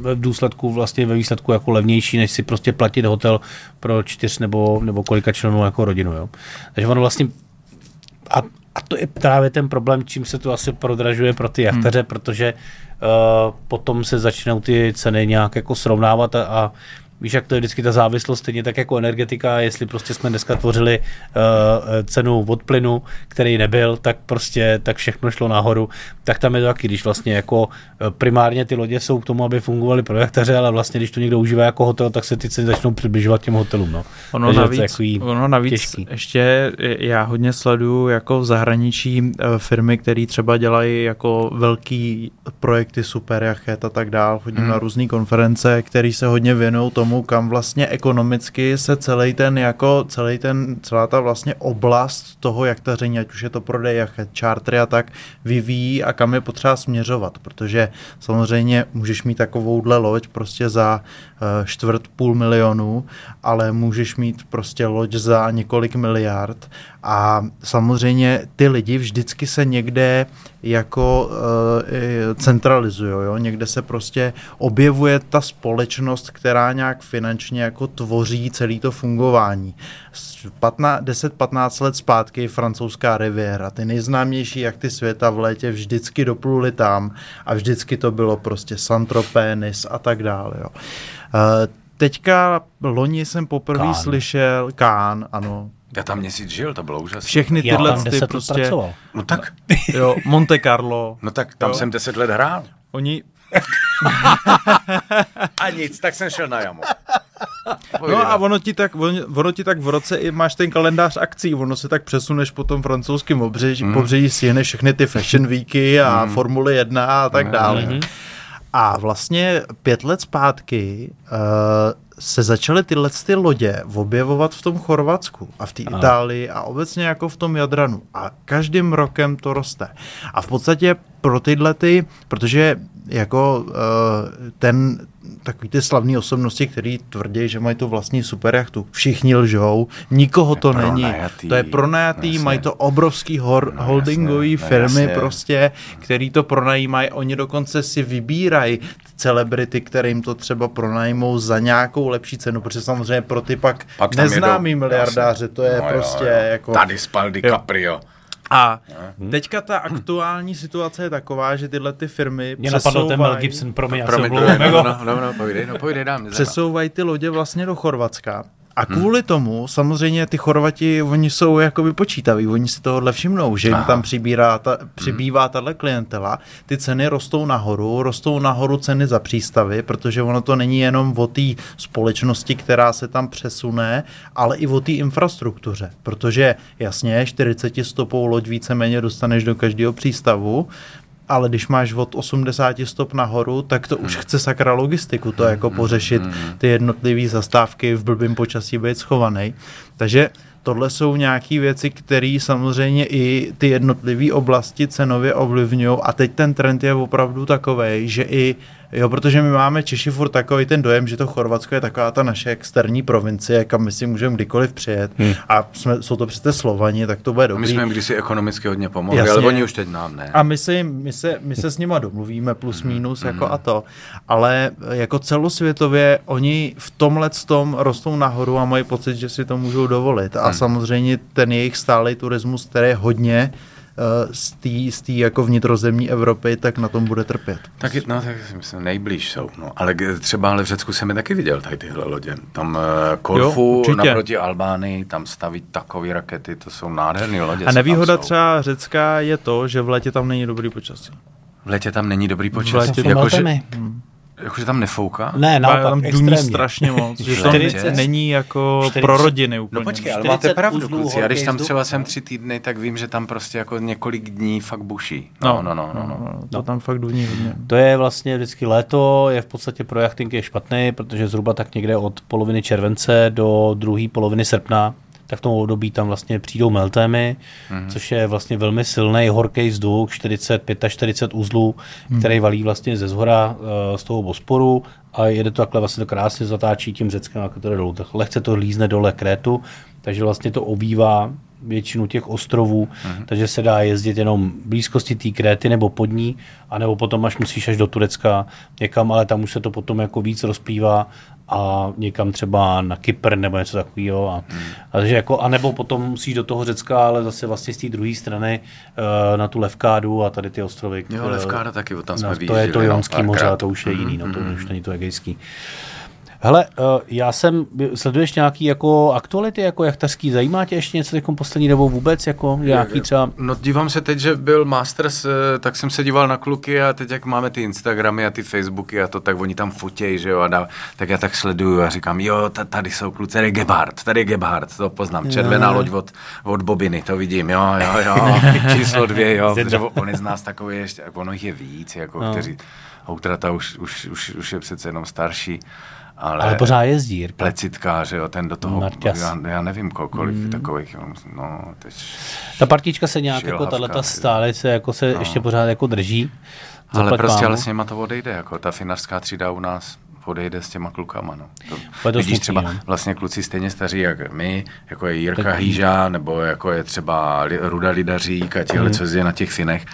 v důsledku vlastně ve výsledku jako levnější, než si prostě platit hotel pro čtyř nebo, nebo kolika členů jako rodinu. Jo? Takže ono vlastně a a to je právě ten problém, čím se to asi prodražuje pro ty jachtaře, hmm. protože uh, potom se začnou ty ceny nějak jako srovnávat a, a víš, jak to je vždycky ta závislost, stejně tak jako energetika, jestli prostě jsme dneska tvořili uh, cenu od plynu, který nebyl, tak prostě tak všechno šlo nahoru, tak tam je to taky, když vlastně jako eh, primárně ty lodě jsou k tomu, aby fungovaly pro jachtaře, ale vlastně když to někdo užívá jako hotel, tak se ty ceny začnou přibližovat těm hotelům. No. Ono Takže navíc, to ono navíc těžký. ještě já hodně sleduju jako v zahraničí eh, firmy, které třeba dělají jako velký projekty super jachet a tak dál, chodím hmm. na různé konference, které se hodně věnují tomu, kam vlastně ekonomicky se celý ten jako, celý ten, celá ta vlastně oblast toho jaktaření, ať už je to prodej jachet, chartery a tak, vyvíjí a kam je potřeba směřovat, protože samozřejmě můžeš mít takovouhle loď prostě za čtvrt půl milionu, ale můžeš mít prostě loď za několik miliard a samozřejmě ty lidi vždycky se někde jako uh, centralizují, jo? někde se prostě objevuje ta společnost, která nějak finančně jako tvoří celý to fungování. 10-15 let zpátky francouzská riviera, ty nejznámější jachty světa v létě vždycky dopluli tam a vždycky to bylo prostě Saint-Tropez, a tak dále. Jo. Uh, teďka loni jsem poprvé slyšel Kán, ano, já tam měsíc žil, to bylo úžasné. Všechny tyhle Já tam ty prostě... Pracoval. No tak. Jo, Monte Carlo. No tak tam jo. jsem deset let hrál. Oni... a nic, tak jsem šel na jamu. No a ono ti, tak, ono, ono ti tak v roce i máš ten kalendář akcí, ono se tak přesuneš po tom francouzském pobřeží, mm. pobřeží stihneš všechny ty fashion weeky a mm. Formule 1 a tak mm. dále. Mm. A vlastně pět let zpátky uh, se začaly tyhle ty lodě objevovat v tom Chorvatsku a v té Itálii a obecně jako v tom Jadranu. A každým rokem to roste. A v podstatě pro tyhle ty, protože jako uh, ten, takový ty slavné osobnosti, který tvrdí, že mají tu vlastní superjachtu. Všichni lžou, nikoho to není. Najatý, to je pronajatý, jasně. mají to obrovský hor, no, holdingový jasně, firmy jasně. prostě, který to pronajímají. Oni dokonce si vybírají celebrity, které jim to třeba pronajmou za nějakou lepší cenu, protože samozřejmě pro ty pak, pak neznámý jedou, miliardáře, to je no, prostě jo, jo. jako... Tady spal DiCaprio. Jo. A teďka ta aktuální situace je taková, že tyhle ty firmy Mě napadl ten Mel Gibson, promiň, já promiň, no, no, no, no, povídej, no, povídej, dám, Přesouvají ty lodě vlastně do Chorvatska a hmm. kvůli hmm. tomu samozřejmě ty Chorvati, oni jsou jako vypočítaví, oni si tohohle všimnou, že jim tam přibírá ta, přibývá hmm. tahle klientela, ty ceny rostou nahoru, rostou nahoru ceny za přístavy, protože ono to není jenom o té společnosti, která se tam přesune, ale i o té infrastruktuře, protože jasně 40 stopou loď víceméně dostaneš do každého přístavu, ale když máš od 80 stop nahoru, tak to už hmm. chce sakra logistiku, to jako hmm. pořešit hmm. ty jednotlivé zastávky v blbým počasí být schovaný. Takže tohle jsou nějaké věci, které samozřejmě i ty jednotlivé oblasti cenově ovlivňují a teď ten trend je opravdu takový, že i Jo, protože my máme Češi furt takový ten dojem, že to Chorvatsko je taková ta naše externí provincie, kam my si můžeme kdykoliv přijet. Hmm. A jsme, jsou to přece Slovani, tak to bude dobrý. My jsme jim kdysi ekonomicky hodně pomohli, Jasně. ale oni už teď nám ne. A my se, my se, my se s nima domluvíme plus hmm. minus hmm. jako a to. Ale jako celosvětově oni v tomhle tom rostou nahoru a mají pocit, že si to můžou dovolit. A hmm. samozřejmě ten jejich stálý turismus, který je hodně Eh, z té jako vnitrozemní Evropy, tak na tom bude trpět. Tak, no, tak myslím, nejblíž jsou. No. Ale třeba ale v Řecku jsem je taky viděl, tady tyhle lodě. Tam uh, Korfu jo, naproti Albánii, tam staví takové rakety, to jsou nádherné lodě. A nevýhoda třeba Řecka je to, že v létě tam není dobrý počasí. V létě tam není dobrý počasí. V létě jako, že, hmm. Jakože tam nefouká? Ne, naopak, tam duní strašně moc. že to není jako 40, pro rodiny úplně. No počkej, ale máte pravdu, kluci. Já když tam třeba jsem tři týdny, tak vím, že tam prostě jako několik dní fakt buší. No, no, no, no. no, no. To tam fakt duní hodně. To je vlastně vždycky léto, je v podstatě pro jachting je špatný, protože zhruba tak někde od poloviny července do druhé poloviny srpna tak v tom období tam vlastně přijdou meltémy, mm-hmm. což je vlastně velmi silný horký vzduch, 45 40 uzlů, mm. který valí vlastně ze zhora uh, z toho bosporu a jede to takhle vlastně to krásně zatáčí tím řeckem a to dolů. Tak lehce to lízne dole Krétu, takže vlastně to obývá většinu těch ostrovů, mm-hmm. takže se dá jezdit jenom v blízkosti té Kréty nebo pod ní, anebo potom až musíš až do Turecka někam, ale tam už se to potom jako víc rozplývá a někam třeba na Kypr nebo něco takového. A, hmm. a, takže jako, a nebo potom musíš do toho Řecka, ale zase vlastně z té druhé strany uh, na tu Levkádu a tady ty ostrovy. Jo, Levkáda taky, tam jsme no, To je to Jonský moře a to už je jiný, no, to mm. už není to egejský. Hele, uh, já jsem, sleduješ nějaký jako aktuality jako jachtařský, zajímá tě ještě něco jako poslední dobou vůbec, jako nějaký třeba? No dívám se teď, že byl Masters, eh, tak jsem se díval na kluky a teď jak máme ty Instagramy a ty Facebooky a to, tak oni tam fotějí, že jo, a dá, tak já tak sleduju a říkám, jo, tady jsou kluci, tady je Gebhardt, tady je Gebhardt, to poznám, červená loď od, od Bobiny, to vidím, jo, jo, jo, číslo dvě, jo, protože on je z nás takový ještě, ono jich je víc, jako, no. kteří, Outrata už, už, už, už je přece jenom starší, ale, ale pořád jezdí. Jirka. Plecitka, že jo, ten do toho, já, já, nevím, kolik mm. takových, no, teď... Ta partička se nějak jako tato stále se, jako se no. ještě pořád jako drží. Ale prostě ale s něma to odejde, jako ta finařská třída u nás odejde s těma klukama. No. To, vidíš třeba no. vlastně kluci stejně staří jak my, jako je Jirka tak, Hýža, nebo jako je třeba Ruda Lidařík a tihle, mm. co je na těch finech,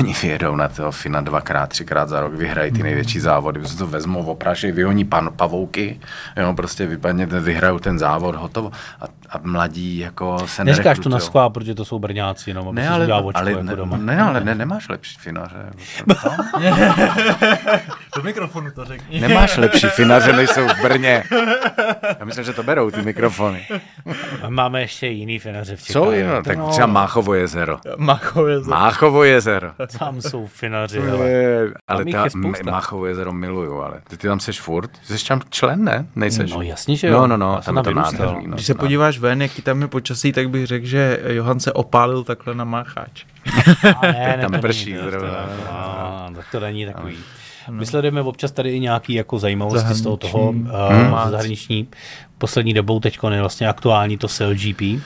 Oni vyjedou na toho Fina dvakrát, třikrát za rok, vyhrají ty největší závody, se to vezmou, oprašej, vyhoní pan pavouky, jo, prostě vypadně, vyhrajou ten závod, hotovo. A, a mladí jako se Neříkáš to na schvál, protože to jsou brňáci, no, ne, ale, očko, ale, jako doma. Ne, ale ne, nemáš lepší finaře. Do mikrofonu to řekni. Nemáš lepší finaře, než jsou v Brně. Já myslím, že to berou ty mikrofony. Máme ještě jiný finaře v Čechách. Jsou jiný, tak no. třeba Máchovo jezero. Máchovo jezero. Máchovo jezero. Tam jsou finaři. ale ale ta Máchovo jezero miluju, ale ty, ty tam seš furt? Jsi tam člen, ne? Nejseš? No jasně, že jo. No, no, no. Tam je to nádherný, no, Když se podíváš ven, jaký tam je počasí, tak bych řekl, že Johan se opálil takhle na mácháč. ne, tam prší zrovna. Tak to není takový. No. My sledujeme občas tady i nějaký jako zajímavosti z toho, toho uh, hmm. zahraniční. Poslední dobou teď je vlastně aktuální to SLGP. Uh,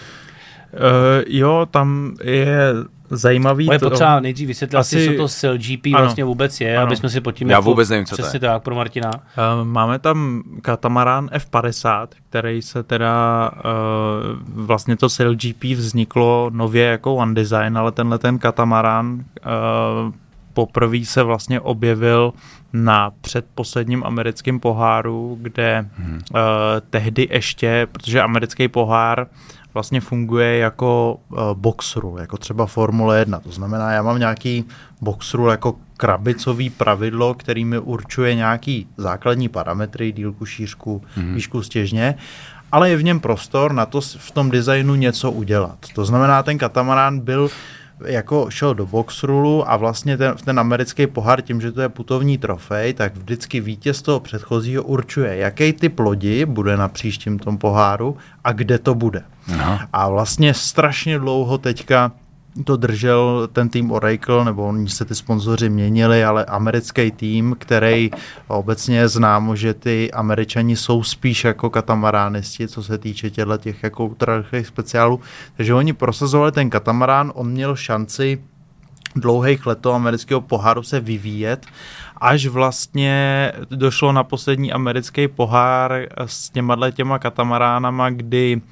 jo, tam je zajímavý. Je potřeba nejdřív vysvětlit, asi, co to SLGP ano, vlastně vůbec je, ano. aby jsme si pod tím... Já jako, vůbec nevím, co přesně to je. tak, pro Martina. Uh, máme tam katamarán F50, který se teda... Uh, vlastně to SLGP vzniklo nově jako One Design, ale tenhle ten katamarán uh, poprvé se vlastně objevil na předposledním americkém poháru, kde hmm. uh, tehdy ještě, protože americký pohár vlastně funguje jako uh, box rule, jako třeba Formule 1. To znamená, já mám nějaký box rule jako krabicový pravidlo, který mi určuje nějaký základní parametry, dílku, šířku, mm-hmm. výšku stěžně, ale je v něm prostor na to v tom designu něco udělat. To znamená, ten katamarán byl jako šel do box rulu a vlastně ten, ten americký pohár tím, že to je putovní trofej, tak vždycky vítěz toho předchozího určuje, jaký typ lodi bude na příštím tom poháru a kde to bude. Aha. A vlastně strašně dlouho teďka to držel ten tým Oracle, nebo oni se ty sponzoři měnili, ale americký tým, který obecně je známo, že ty američani jsou spíš jako katamaránisti, co se týče těchto těch jako ultrarychlých speciálů. Takže oni prosazovali ten katamarán, on měl šanci dlouhých let amerického poháru se vyvíjet, až vlastně došlo na poslední americký pohár s těma těma katamaránama, kdy uh,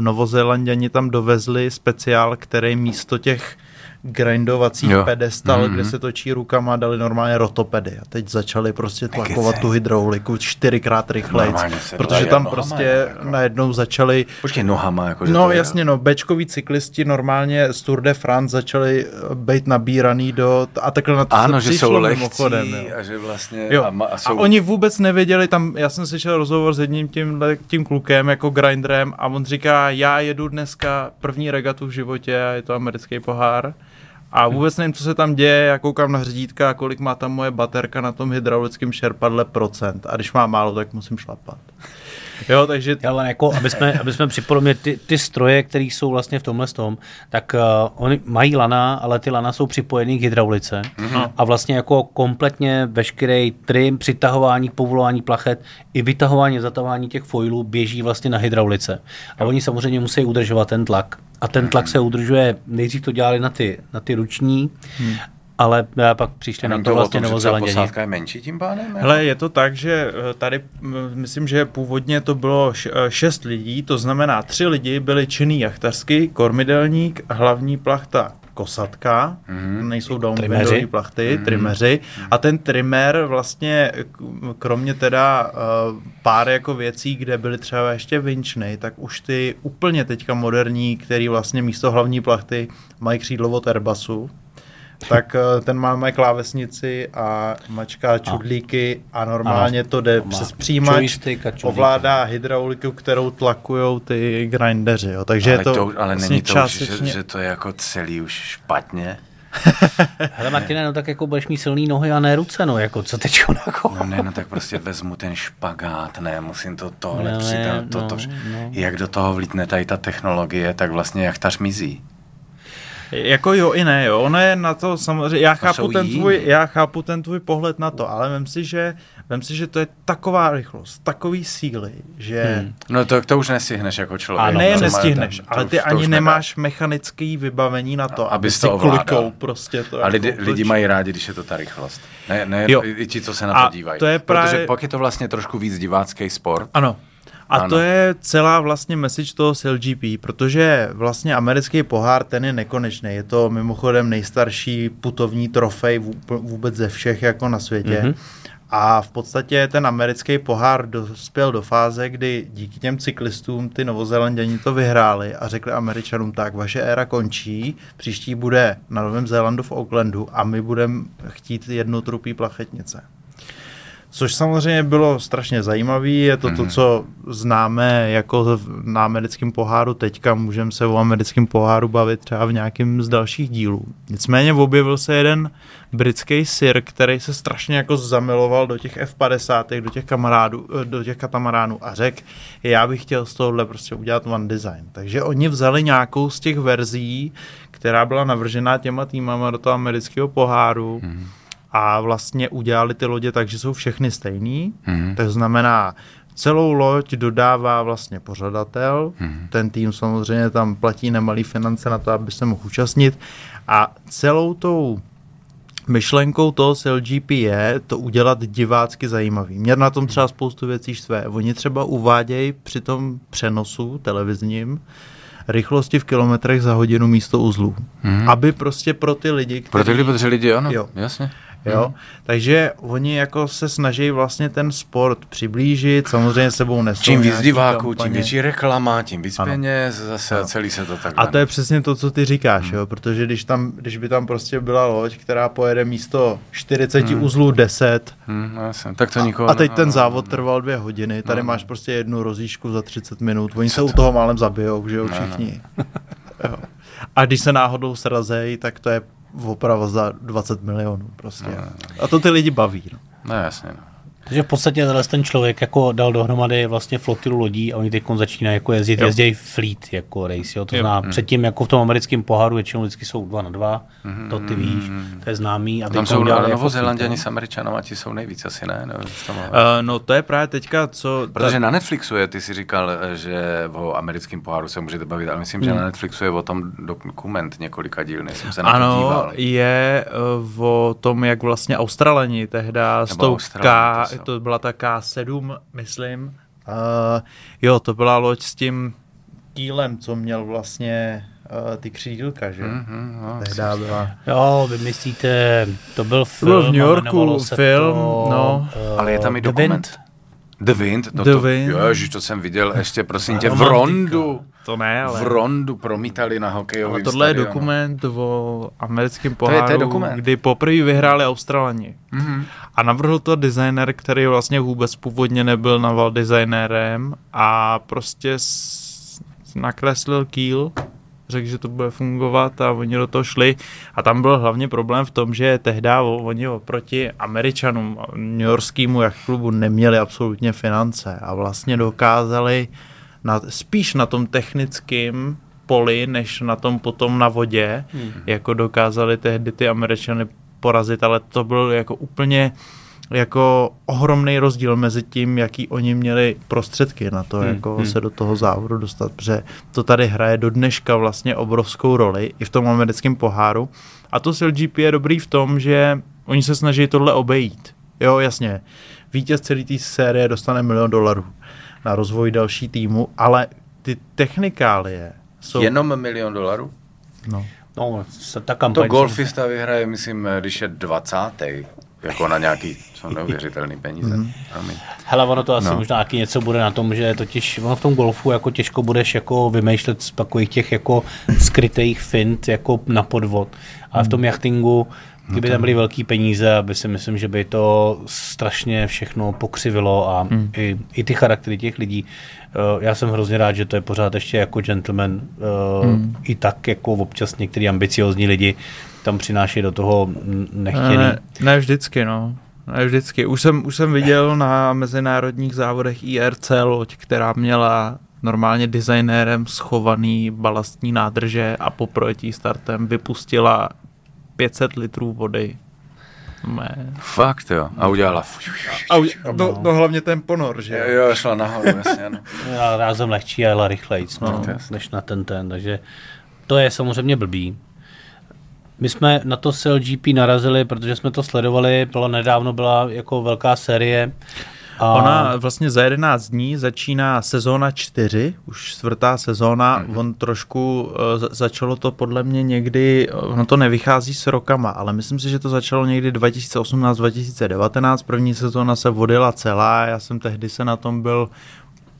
Novozélanděni tam dovezli speciál, který místo těch grindovacích jo. pedestal, mm-hmm. kde se točí rukama, dali normálně rotopedy a teď začali prostě tlakovat tu hydrauliku čtyřikrát rychleji, protože tam nohama, prostě jako. najednou začali... Počkej, nohama. Jako, no to jasně, no, bečkoví cyklisti normálně z Tour de France začali eh, být nabíraný do... A takhle na to ano, se že jsou lehcí mimochodem, a že vlastně... Jo. A, a, jsou... a oni vůbec nevěděli, tam, já jsem slyšel rozhovor s jedním tím, tím klukem, jako grinderem a on říká, já jedu dneska první regatu v životě a je to americký pohár a vůbec nevím, co se tam děje, já koukám na hřidítka, kolik má tam moje baterka na tom hydraulickém šerpadle procent. A když má málo, tak musím šlapat. Jo, takže... Ale jako, aby jsme, aby jsme připomněli ty, ty stroje, které jsou vlastně v tomhle tom, tak uh, oni mají lana, ale ty lana jsou připojený k hydraulice mm-hmm. a vlastně jako kompletně veškerý trim, přitahování, povolování plachet i vytahování, zatahování těch foilů běží vlastně na hydraulice. A oni samozřejmě musí udržovat ten tlak. A ten tlak se udržuje, nejdřív to dělali na ty, na ty ruční, hmm ale eh, pak přišli na to vlastně novozelanděni. posádka je menší tím pádem? Hele, je to tak, že eh, tady mm, myslím, že původně to bylo eh, šest lidí, to znamená tři lidi byli činný jachtařsky, kormidelník, hlavní plachta kosatka, mm-hmm. nejsou downwindové plachty, mm-hmm. trimeři. A ten trimer vlastně, kromě teda uh, pár jako věcí, kde byly třeba ještě vinčny, tak už ty úplně teďka moderní, který vlastně místo hlavní plachty mají křídlo od Airbusu, tak eh, ten máme klávesnici a mačka čudlíky a normálně to jde přes přijímač, ovládá hydrauliku, kterou tlakujou ty grindeři, jo. takže ale je to, to Ale vlastně není to částečně... už, že, že to je jako celý už špatně? Hele Martine, no tak jako budeš mít silný nohy a ne ruce, no jako co teď jako. No ne, no tak prostě vezmu ten špagát, ne, musím to tohle no, přidat, to, no, to, no. jak do toho vlítne tady ta technologie, tak vlastně jak ta mizí. Jako jo i ne, jo. Ono je na to samozřejmě, já chápu, ten tvůj, já chápu ten tvůj pohled na to, ale vím si, že, vím si, že to je taková rychlost, takový síly, že... Hmm. No to, to už nestihneš jako člověk. A ne, nestihneš, ten, ale ty už, ani nemáš nedá. mechanické vybavení na to, aby to ovládal. prostě to. A jako lidi, lidi mají rádi, když je to ta rychlost. Ne, ne jo. i ti, co se na to dívají. To je právě... Protože pak je to vlastně trošku víc divácký sport. Ano, a ano. to je celá vlastně message toho LGP, protože vlastně americký pohár ten je nekonečný. Je to mimochodem nejstarší putovní trofej vůbec ze všech jako na světě. Mm-hmm. A v podstatě ten americký pohár dospěl do fáze, kdy díky těm cyklistům ty novozelanděni to vyhráli a řekli američanům tak, vaše éra končí, příští bude na Novém Zélandu v Aucklandu a my budeme chtít jednu trupí plachetnice. Což samozřejmě bylo strašně zajímavé, je to mm-hmm. to, mhm. co známe jako na americkém poháru teďka, můžeme se o americkém poháru bavit třeba v nějakém z dalších dílů. Nicméně objevil se jeden britský sir, který se strašně jako zamiloval do těch F50, do těch kamarádů, do těch katamaránů a řekl, já bych chtěl z tohohle prostě udělat one design. Takže oni vzali nějakou z těch verzí, která byla navržená těma týmama do toho amerického poháru, mm-hmm a vlastně udělali ty lodě tak, že jsou všechny stejný. Mm-hmm. To znamená, celou loď dodává vlastně pořadatel. Mm-hmm. Ten tým samozřejmě tam platí nemalý finance na to, aby se mohl účastnit. A celou tou myšlenkou toho s LGP je to udělat divácky zajímavý. Mě na tom třeba spoustu věcí své. Oni třeba uvádějí při tom přenosu televizním rychlosti v kilometrech za hodinu místo uzlů. Mm-hmm. Aby prostě pro ty lidi, kteří... Pro ty lidi, lidi, ano, jo. jasně. Jo? Hmm. Takže oni jako se snaží vlastně ten sport přiblížit, samozřejmě sebou nesou Čím víc diváků, tím větší reklama, tím víc ano. peněz, zase ano. celý se to tak. A to je přesně to, co ty říkáš, hmm. jo? protože když, tam, když by tam prostě byla loď, která pojede místo 40 hmm. uzlů 10, hmm, no jasně. tak to nikoho a, a teď ten závod trval dvě hodiny, tady no. máš prostě jednu rozíšku za 30 minut, oni se u toho málem zabijou, že jo, všichni. No, no. A když se náhodou srazejí, tak to je oprava za 20 milionů prostě. No, no, no. A to ty lidi baví. No, no jasně. No. Takže v podstatě ten člověk jako dal dohromady vlastně flotilu lodí a oni teď začínají jako jezdit, jezdí fleet jako race, jo. To znamená, mm. předtím jako v tom americkém poháru většinou vždycky jsou dva na dva, mm. to ty víš, to je známý. A tam jsou jako Novozélanděni s Američanama, ti jsou nejvíc asi, ne? No, uh, no to je právě teďka, co... Protože ta... na Netflixu je, ty si říkal, že o americkém poháru se můžete bavit, ale myslím, mm. že na Netflixu je o tom dokument několika díl, jsem se na ano, to díval. je uh, o tom, jak vlastně Australani tehda s tou K, to byla ta K7, myslím. Uh, jo, to byla loď s tím kýlem, co měl vlastně uh, ty křídilka, že? Mm-hmm, no, Tehda byla. Jo, vy myslíte, to byl film. To byl v New Yorku film, to, no. Uh, Ale je tam i dokument. The Wind? No The to, Wind. Ježiš, to jsem viděl ještě, prosím tě, v Rondu. To ne, ale... V Rondu promítali na hokejový Ale tohle stadionu. je dokument o americkém poháru, to je, to je dokument. kdy poprvé vyhráli Australani. Mm-hmm. A navrhl to designer, který vlastně vůbec původně nebyl naval designérem a prostě s... nakreslil kýl řekl, že to bude fungovat a oni do toho šli. A tam byl hlavně problém v tom, že tehdy oni oproti Američanům, New Yorkskému klubu neměli absolutně finance a vlastně dokázali na, spíš na tom technickém poli, než na tom potom na vodě, hmm. jako dokázali tehdy ty Američany porazit, ale to byl jako úplně jako ohromný rozdíl mezi tím, jaký oni měli prostředky na to, Hmm, jako hmm. se do toho závodu dostat, protože to tady hraje do dneška vlastně obrovskou roli i v tom americkém poháru. A to SLGP je dobrý v tom, že oni se snaží tohle obejít. Jo, jasně, vítěz celé té série dostane milion dolarů na rozvoj další týmu, ale ty technikálie jsou... Jenom milion dolarů? No. No, se ta To kampaň... golfista vyhraje, myslím, když je 20. Jako na nějaký, neuvěřitelný peníze. Mhm. Mm-hmm. Hele, ono to asi No. no. možná taky něco bude na tom, že totiž ono v tom golfu jako těžko budeš jako vymýšlet z takových těch jako skrytých fint jako na podvod. Ale v tom jachtingu, kdyby tam byly velký peníze, aby si myslím, že by to strašně všechno pokřivilo a Hmm. i, i ty charaktery těch lidí. Eh, Já jsem hrozně rád, že to je pořád ještě jako gentleman. eh, Hmm. I tak jako občas některý ambiciozní lidi tam přináší do toho nechtěný. Ne, ne vždycky, no. Ne vždycky. Už jsem, už jsem viděl na mezinárodních závodech IRC loď, která měla normálně designérem schovaný balastní nádrže a po projetí startem vypustila 500 litrů vody. Ne. Fakt jo. A udělala. A u, no, no, hlavně ten ponor, že Jo, jo, šla nahoru, jasně, ano. Já rázem lehčí a jela rychlejc, no, No, no, než na ten ten, takže to je samozřejmě blbý. My jsme na to SLGP narazili, protože jsme to sledovali, bylo nedávno byla jako velká série. A Ona vlastně za 11 dní začíná sezóna 4, už čtvrtá sezóna, Mhm. mm-hmm. on trošku uh, začalo to podle mě někdy, ono to nevychází s rokama, ale myslím si, že to začalo někdy 2018-2019, první sezóna se vodila celá, já jsem tehdy se na tom byl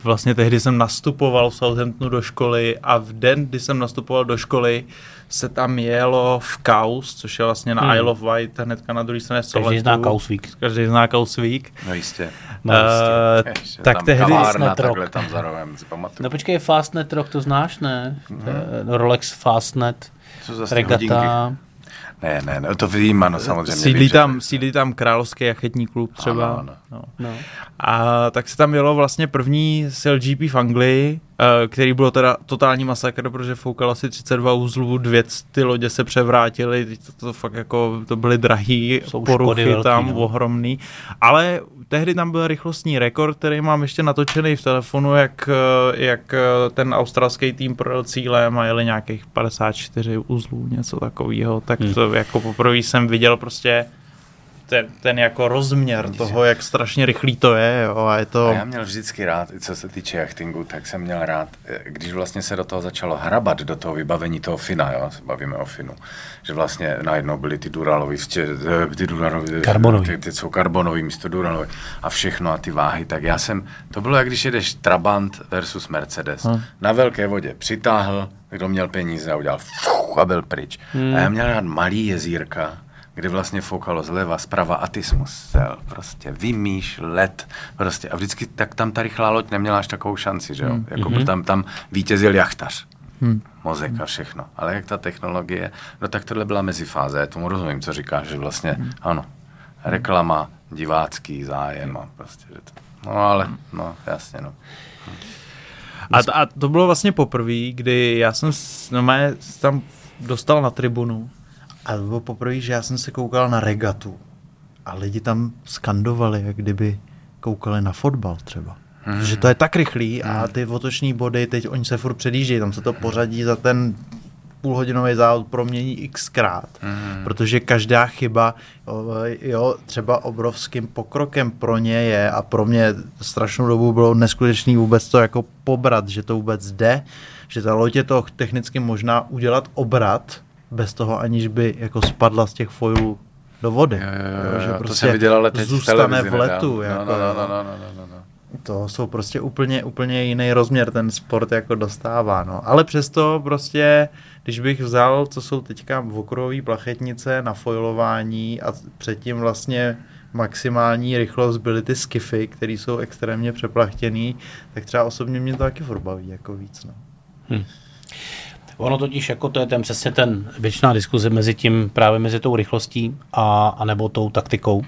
Vlastně tehdy jsem nastupoval v Southamptonu do školy a v den, kdy jsem nastupoval do školy, se tam jelo v Kaus, což je vlastně na Hmm. hmm. Isle of Wight, hnedka na druhé straně každý zná Soletu. Kausvík. Každý zná Kausvík. No jistě. No, Eh, Ještě tak tam tehdy... Kavárna takhle tam za rohem, si pamatuju. No počkej, Fastnet Rock, to znáš, ne? Je Rolex Fastnet, Co zase hodinky? regata. Ne, ne, ne, to vím, ano, samozřejmě. Sídlí tam, sídlí tam královský jachetní klub třeba. Ano, ano. No. No. A tak se tam jelo vlastně první CLGP v Anglii, eh, který bylo teda totální masakr, protože foukal asi 32 uzlů, dvě ty lodě se převrátily, to, to fakt jako, to byly drahý Jsou poruchy velký, tam, no. ohromný. Ale tehdy tam byl rychlostní rekord, který mám ještě natočený v telefonu, jak, eh, jak eh, ten australský tým projel cílem a jeli nějakých 54 uzlů, něco takového. Tak Hmm. to jako poprvé jsem viděl prostě ten, ten jako rozměr toho, jak strašně rychlý to je, jo, a je to... A já měl vždycky rád, i co se týče jachtingu, tak jsem měl rád, eh, když vlastně se do toho začalo hrabat, do toho vybavení toho Fina, jo, se bavíme o Finu, že vlastně najednou byly ty Duralový, vstě- eh, ty Duralový, Karbonový. ty, ty jsou karbonový místo Duralový a všechno a ty váhy, tak já jsem, to bylo jak když jedeš Trabant versus Mercedes, Hm. na velké vodě přitáhl, kdo měl peníze a udělal fuch, a byl pryč. Hmm. A já měl rád malý jezírka, kdy vlastně foukalo zleva, zprava a ty jsi musel prostě vymýšlet prostě a vždycky tak tam ta rychlá loď neměla až takovou šanci, že jo, Hmm. jako Mhm. tam, tam vítězil jachtař, Hm. mozek a všechno, ale jak ta technologie, no tak tohle byla mezifáze, já tomu rozumím, co říkáš, že vlastně, Hmm. ano, reklama, divácký zájem a prostě, že to, no ale, no jasně, no. A, a to bylo vlastně poprvé, kdy já jsem normálně se tam dostal na tribunu a to bylo poprvé, že já jsem se koukal na regatu a lidi tam skandovali, jak kdyby koukali na fotbal třeba. Hmm. Že to je tak rychlý a ty otoční body, teď oni se furt předjíždějí, tam se to pořadí za ten půlhodinový závod promění xkrát, Mhm. protože každá chyba, jo, jo, třeba obrovským pokrokem pro ně je a pro mě strašnou dobu bylo neskutečný vůbec to jako pobrat, že to vůbec jde, že ta loď je to technicky možná udělat obrat bez toho, aniž by jako spadla z těch foilů do vody. Jo, jo, jo, že jo, to prostě jsem viděl, ale teď v zůstane televizi v letu. Jako, no, no, jo. no, no, no, no, no, no. To jsou prostě úplně, úplně jiný rozměr ten sport jako dostává, no. Ale přesto prostě, když bych vzal, co jsou teďka okruhové plachetnice na foilování a předtím vlastně maximální rychlost byly ty skify, které jsou extrémně přeplachtěný, tak třeba osobně mě to taky furt baví jako víc, no. Ono totiž jako to je ten přesně ten věčná diskuze mezi tím, právě mezi tou rychlostí a, a nebo tou taktikou.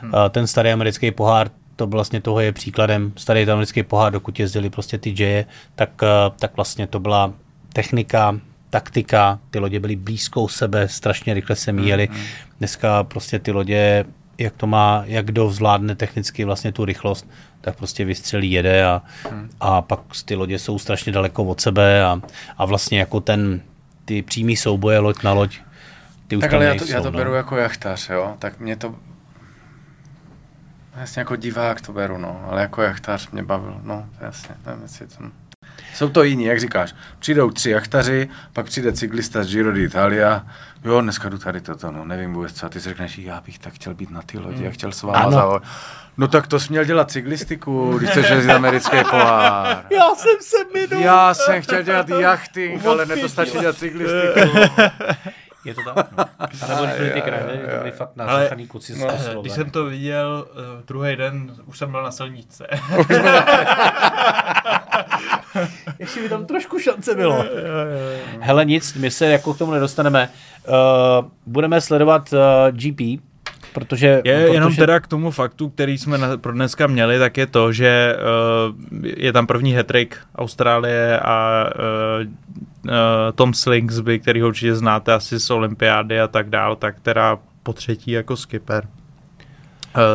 Hmm. Ten starý americký pohár, to vlastně toho je příkladem. Starý americký pohár, dokud jezdili prostě ty džeje, tak, eh, tak vlastně to byla technika, taktika, ty lodě byly blízko u sebe, strašně rychle se míjeli. Dneska prostě ty lodě jak to má, jak kdo zvládne technicky vlastně tu rychlost, tak prostě vystřelí, jede a, hmm. a pak ty lodě jsou strašně daleko od sebe a, a vlastně jako ten, ty přímý souboje loď na loď, ty už tak tam ale já nejsou, to, já to no. beru jako jachtař, jo, tak mě to Jasně jako divák to beru, no, ale jako jachtař mě bavil, no, jasně, nevím, jestli to... Jsou to jiní, jak říkáš. Přijdou tři jachtaři, pak přijde cyklista z Giro d'Italia. Jo, dneska jdu tady toto, no, nevím vůbec co. A ty si řekneš, já bych tak chtěl být na ty lodi, já chtěl s váma závod. No tak to jsi měl dělat cyklistiku, když chceš jezdit americký pohár. Já jsem se minul. Já jsem chtěl dělat jachting, ale nedostačí dělat cyklistiku. Je to tak? No. A nebo když byly ty kraje, to byly fakt nasachaný kluci z Kosovo. Když jsem to viděl, uh, druhý den už jsem byl na silničce. Ještě by tam trošku šance bylo. Hele, nic, my se jako k tomu nedostaneme. Uh, budeme sledovat uh, GP, protože... Je protože jenom teda k tomu faktu, který jsme na, pro dneska měli, tak je to, že uh, je tam první hetrik Austrálie a uh, uh, Tom Slingsby, který ho určitě znáte asi z olympiády a tak dál, tak teda po třetí jako skipper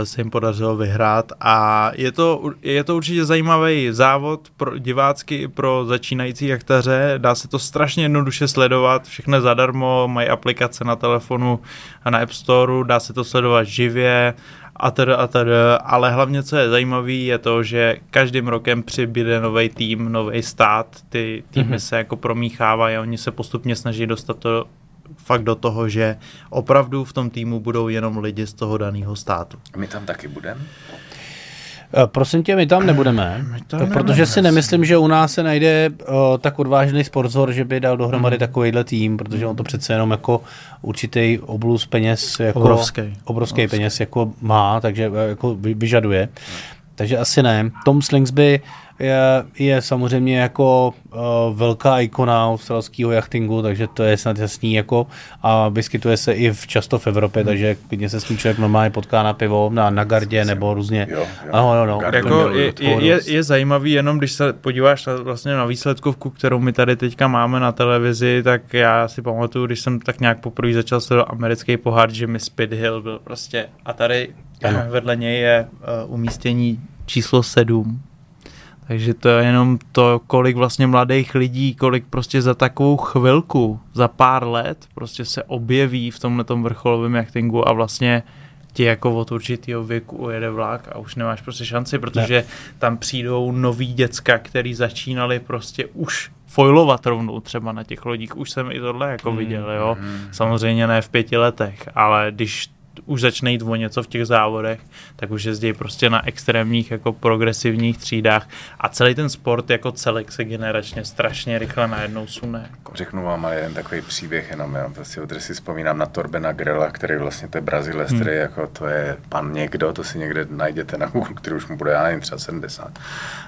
se jim podařilo vyhrát a je to, je to určitě zajímavý závod pro divácky i pro začínající jachtaře, dá se to strašně jednoduše sledovat, všechno zadarmo, mají aplikace na telefonu a na App Store, dá se to sledovat živě a teda a teda, ale hlavně co je zajímavé je to, že každým rokem přibyde nový tým, nový stát, ty týmy mm-hmm. se jako promíchávají a oni se postupně snaží dostat to fakt do toho, že opravdu v tom týmu budou jenom lidi z toho daného státu. My tam taky budeme. Uh, prosím tě, my tam nebudeme, tam to, protože nebudeme, si nemyslím, že u nás se najde uh, tak odvážný sponzor, že by dal dohromady takovýhle tým, protože on to přece jenom jako určitý obluz peněz jako Obrovský. obrovský Obrovský. peněz jako má, takže eh, jako vy- vyžaduje. Takže asi ne. Tom Slingsby je, je samozřejmě jako uh, velká ikona australského jachtingu, takže to je snad jasný jako a vyskytuje se i v, často v Evropě, takže klidně se s tím člověk normálně potká na pivo, na, na gardě nebo různě. Jo, jo. Ano, no, no. Jako je, je, je, zajímavý jenom, když se podíváš na, vlastně na výsledkovku, kterou my tady teďka máme na televizi, tak já si pamatuju, když jsem tak nějak poprvé začal sledovat americký pohár, že mi Speedhill byl prostě a tady Ano. vedle něj je uh, umístění číslo 7. Takže to je jenom to, kolik vlastně mladých lidí, kolik prostě za takovou chvilku, za pár let prostě se objeví v tomhle vrcholovém jachtingu a vlastně ti jako od určitého věku ujede vlak a už nemáš prostě šanci, protože ne. tam přijdou noví děcka, který začínali prostě už foilovat rovnou třeba na těch lodích. Už jsem i tohle jako Hmm. viděl, jo. Samozřejmě ne v pěti letech, ale když už začne jít o něco v těch závodech, tak už jezdí prostě na extrémních jako progresivních třídách a celý ten sport jako celek se generačně strašně rychle najednou sune. Jako. Řeknu vám ale jeden takový příběh, jenom já prostě protože si vzpomínám na Torbena Grela, který vlastně to je Brazilec, hmm. který jako to je pan někdo, to si někde najděte na Google, který už mu bude, já nevím, třeba 70.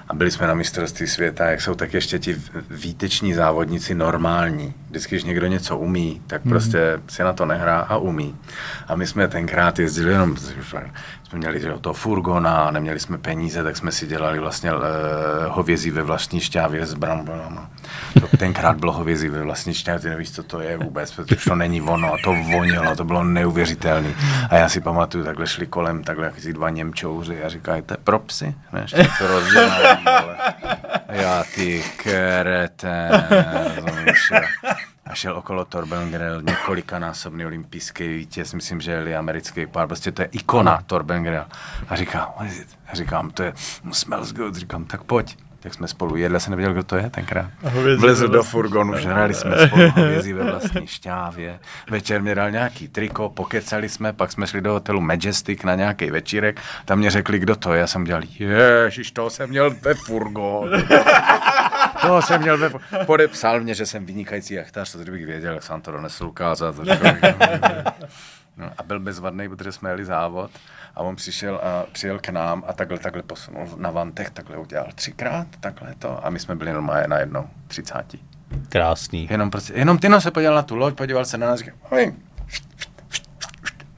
A byli jsme na mistrovství světa, jak jsou tak ještě ti výteční závodníci normální. Vždycky, když někdo něco umí, tak prostě si na to nehrá a umí. A my jsme tenkrát jezdili jenom, jsme měli že toho furgona, neměli jsme peníze, tak jsme si dělali vlastně uh, hovězí ve vlastní šťávě s bramborama. To tenkrát bylo hovězí ve vlastní šťávě, ty nevíš, co to je vůbec, protože to není ono a to vonilo, to bylo neuvěřitelné. A já si pamatuju, takhle šli kolem, takhle jak dva Němčouři a říkají, to je pro psy, ne, ještě to rozdělám. Já ty kreten, a šel okolo Torben Grell, několikanásobný olympijský vítěz, myslím, že je americký pár, prostě to je ikona Torben Grell. A říká, what is it? A říkám, to je smells good, říkám, tak pojď. Tak jsme spolu jedli, jsem nevěděl, kdo to je tenkrát. Vlezl do furgonu, žrali jsme spolu hovězí ve vlastní šťávě. Večer mi dal nějaký triko, pokecali jsme, pak jsme šli do hotelu Majestic na nějaký večírek. Tam mě řekli, kdo to je. Já jsem dělal, ježiš, to jsem měl ve furgonu. To jsem měl ve... Podepsal mě, že jsem vynikající jachtař, to kdybych věděl, jak jsem to donesl ukázat. No, a byl bezvadný, protože jsme jeli závod a on přišel a přijel k nám a takhle, takhle posunul na vantech, takhle udělal třikrát, takhle to a my jsme byli normálně na jednou, třicátí. Krásný. Jenom prostě, jenom ty no se podíval na tu loď, podíval se na nás, říkal, "Oj,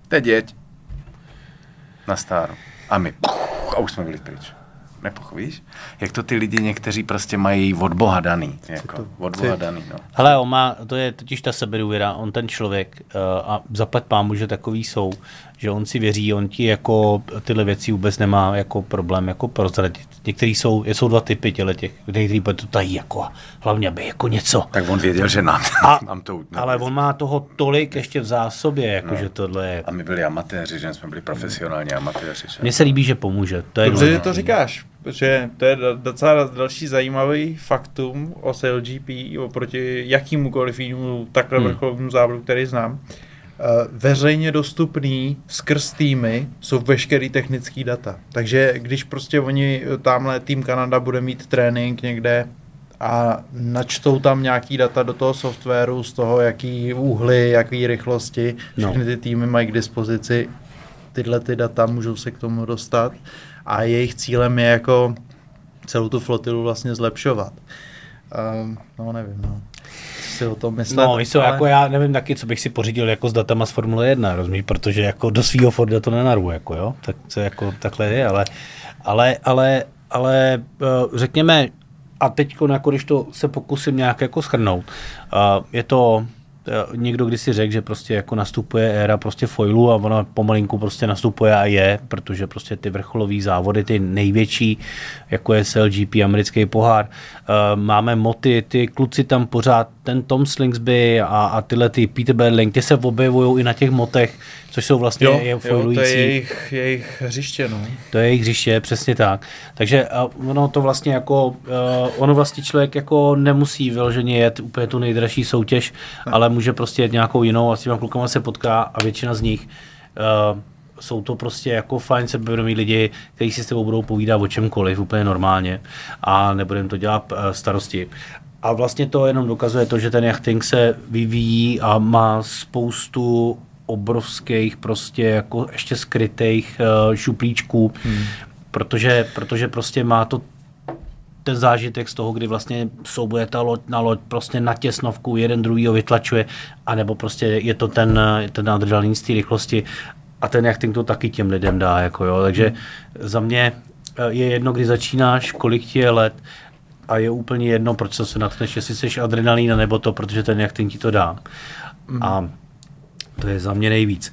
teď jeď. Na stáru. A my, a už jsme byli pryč. Nepochopíš? Jak to ty lidi někteří prostě mají od Boha daný, jako, od Boha daný, no. Hele, on má, to je totiž ta sebedůvěra, on ten člověk, uh, a zaplať pámu, že takový jsou, že on si věří, on ti jako tyhle věci vůbec nemá jako problém jako prozradit. Některý jsou, jsou dva typy těle těch, některý to tají jako, hlavně aby jako něco. Tak on věděl, že nám, A, nám to ale on má toho tolik ještě v zásobě, jako no. že tohle je. A my byli amatéři, že jsme byli profesionální amatéři. Že? Mně se líbí, že pomůže. To je Dobře, že to říkáš, protože to je docela další zajímavý faktum o SailGP oproti jakýmukoliv jinému takhle Hmm. vrcholovému závodu, který znám. Veřejně dostupný skrz týmy jsou veškerý technický data. Takže když prostě oni, eh, tamhle tým Kanada bude mít trénink někde a načtou tam nějaký data do toho softwaru z toho, jaký úhly, jaký rychlosti, No. všechny ty týmy mají k dispozici tyhle ty data, můžou se k tomu dostat a jejich cílem je jako celou tu flotilu vlastně zlepšovat. Um, no nevím, no. Si o tom myslet. No, víš co, jako já nevím taky, co bych si pořídil jako s datama z Formule 1, rozumíš, protože jako do svého Forda to nenarvu, jako jo, tak co jako takhle je, ale, ale, ale, ale uh, řekněme, a teď, jako když to se pokusím nějak jako schrnout, uh, je to eh, někdo když si řekl, že prostě jako nastupuje éra prostě foilu a ona pomalinku prostě nastupuje a je, protože prostě ty vrcholové závody, ty největší, jako je SLGP, americký pohár, eh, máme moty, ty kluci tam pořád, ten Tom Slingsby a, a tyhle ty Peter Berling, ty se objevují i na těch motech, což jsou vlastně jo, je jo, to je jejich, jejich hřiště, no. To je jejich hřiště, přesně tak. Takže ono to vlastně jako, uh, ono vlastně člověk jako nemusí vyloženě jet úplně tu nejdražší soutěž, ne. ale může prostě jet nějakou jinou a s těma klukama se potká a většina z nich uh, jsou to prostě jako fajn sebevědomí lidi, kteří si s tebou budou povídat o čemkoliv úplně normálně a nebudeme to dělat uh, starosti. A vlastně to jenom dokazuje to, že ten jachting se vyvíjí a má spoustu obrovských prostě jako ještě skrytých uh, šuplíčků, hmm. protože, protože prostě má to ten zážitek z toho, kdy vlastně soubuje ta loď na loď prostě na těsnovku, jeden druhýho vytlačuje, anebo prostě je to ten, eh, ten adrenalin z té rychlosti a ten jachting to taky těm lidem dá, jako jo, takže za mě eh, je jedno, kdy začínáš, kolik ti je let a je úplně jedno, proč se natkneš, jestli jsi adrenalína nebo to, protože ten jachting ti to dá. Mm. A to je za mě nejvíc.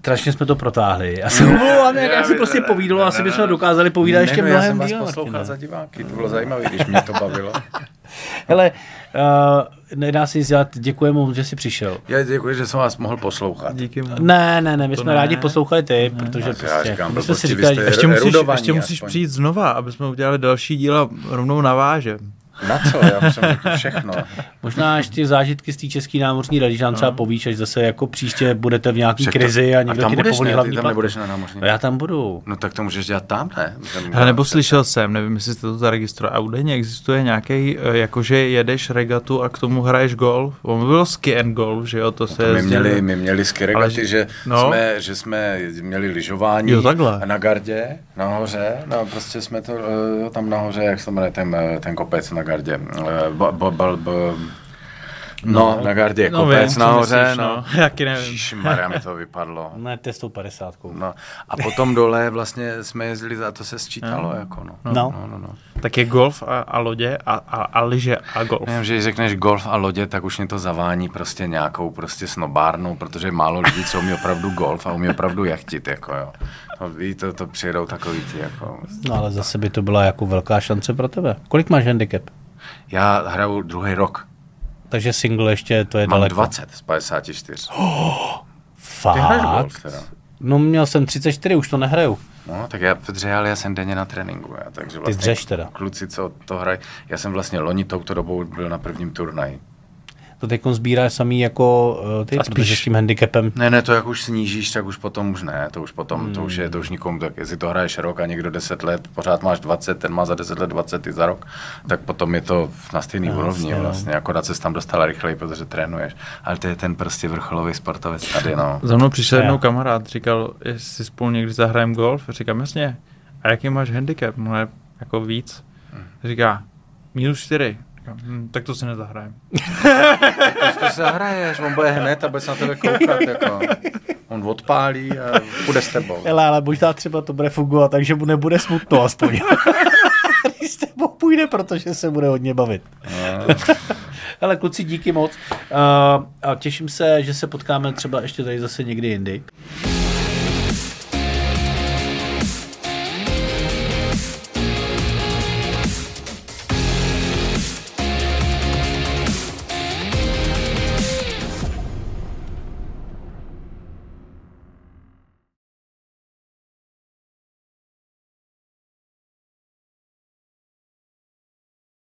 Strašně jsme to protáhli. Já jsem omlouvám, jak já si prostě povídal, asi bychom dokázali povídat ještě Ne, no, já mnohem jsem vás díl. poslouchal za diváky, to bylo zajímavé, když mě to bavilo. Hele, uh, nedá si dělat, děkujeme mu, že jsi přišel. Já děkuji, že jsem vás mohl poslouchat. Díky moc. Ne, ne, ne, my jsme ne. rádi poslouchali ty, protože Já prostě, říkám, my jsme si říkali, Ještě musíš, ještě musíš aspoň. přijít znova, aby jsme udělali další díl a rovnou navážem. Na co? Já jsem řekl všechno. možná až ty zážitky z té české námořní rady, že nám třeba povíš, až zase jako příště budete v nějaký krizi a a někdo tam ti budeš, nepovolí ne? Ty hlavní tam nebudeš na námořní No já tam budu. No tak to můžeš dělat tam, ne? Ale nebo slyšel jsem, nevím, jestli jste to zaregistroval, a údajně existuje nějaký, jakože jedeš regatu a k tomu hraješ golf. On byl ski and golf, že jo, to se To my, měli, my měli ski Ale regaty, že- že, no. jsme, že jsme měli lyžování Jo, takhle. na gardě, nahoře, no prostě jsme to eh, tam nahoře, jak se to jmenuje, ten, eh, ten kopec na gardě, Eh, ba, ba, ba, ba, no, na gardě je no, kopec vím, nahoře, myslíš, no. no. Jaký nevím. Mi to vypadlo. Ne, to je s tou 50. No. A potom dole vlastně jsme jezdili, a to se sčítalo, jako no. No. no, no, no. Tak je golf a, a lodě a, a, a lyže a golf. Nevím, že když řekneš golf a lodě, tak už mě to zavání prostě nějakou prostě snobárnou, protože je málo lidí, co umí opravdu golf a umí opravdu jachtit, jako jo. No, ví, to, to přijedou takový ty, jako. No ale zase by to byla jako velká šance pro tebe. Kolik máš handicap? Já hraju druhý rok. Takže single ještě to je Mám daleko. 20 z 54. Fakt? Ty hraješ golf teda? No měl jsem 34, už to nehraju. No, tak já protože já jsem denně na tréninku, já, takže vlastně dřeš teda. kluci, co to hrají, já jsem vlastně loni touto dobou byl na prvním turnaji. To teď sbíráš samý jako uh, ty, A protože spíš- s tím handicapem. Ne, ne, to jak už snížíš, tak už potom už ne, to už potom, Hmm. to už je, to už nikomu, tak jestli to hraješ rok a někdo 10 let, pořád máš 20, ten má za 10 let 20 i za rok, tak potom je to na stejný Jasně, úrovni no. vlastně, akorát se tam dostala rychleji, protože trénuješ, ale to je ten prostě vrcholový sportovec tady, no. Za mnou přišel jednou kamarád, říkal, jestli spolu někdy zahrajem golf. Říkám, jasně. A jaký máš handicap? No je jako víc. Říká, minus čtyři. Říkám, Hm, tak to si nezahrajem. To si zahraješ, on bude hned a bude se na tebe koukat, jako. On odpálí a půjde s tebou. Hele, ale možná třeba to bude fungovat, takže mu nebude smutno aspoň. Když s tebou půjde, protože se bude hodně bavit. No. Hele, kluci, díky moc. Uh, a těším se, že se potkáme třeba ještě tady zase někdy jindy.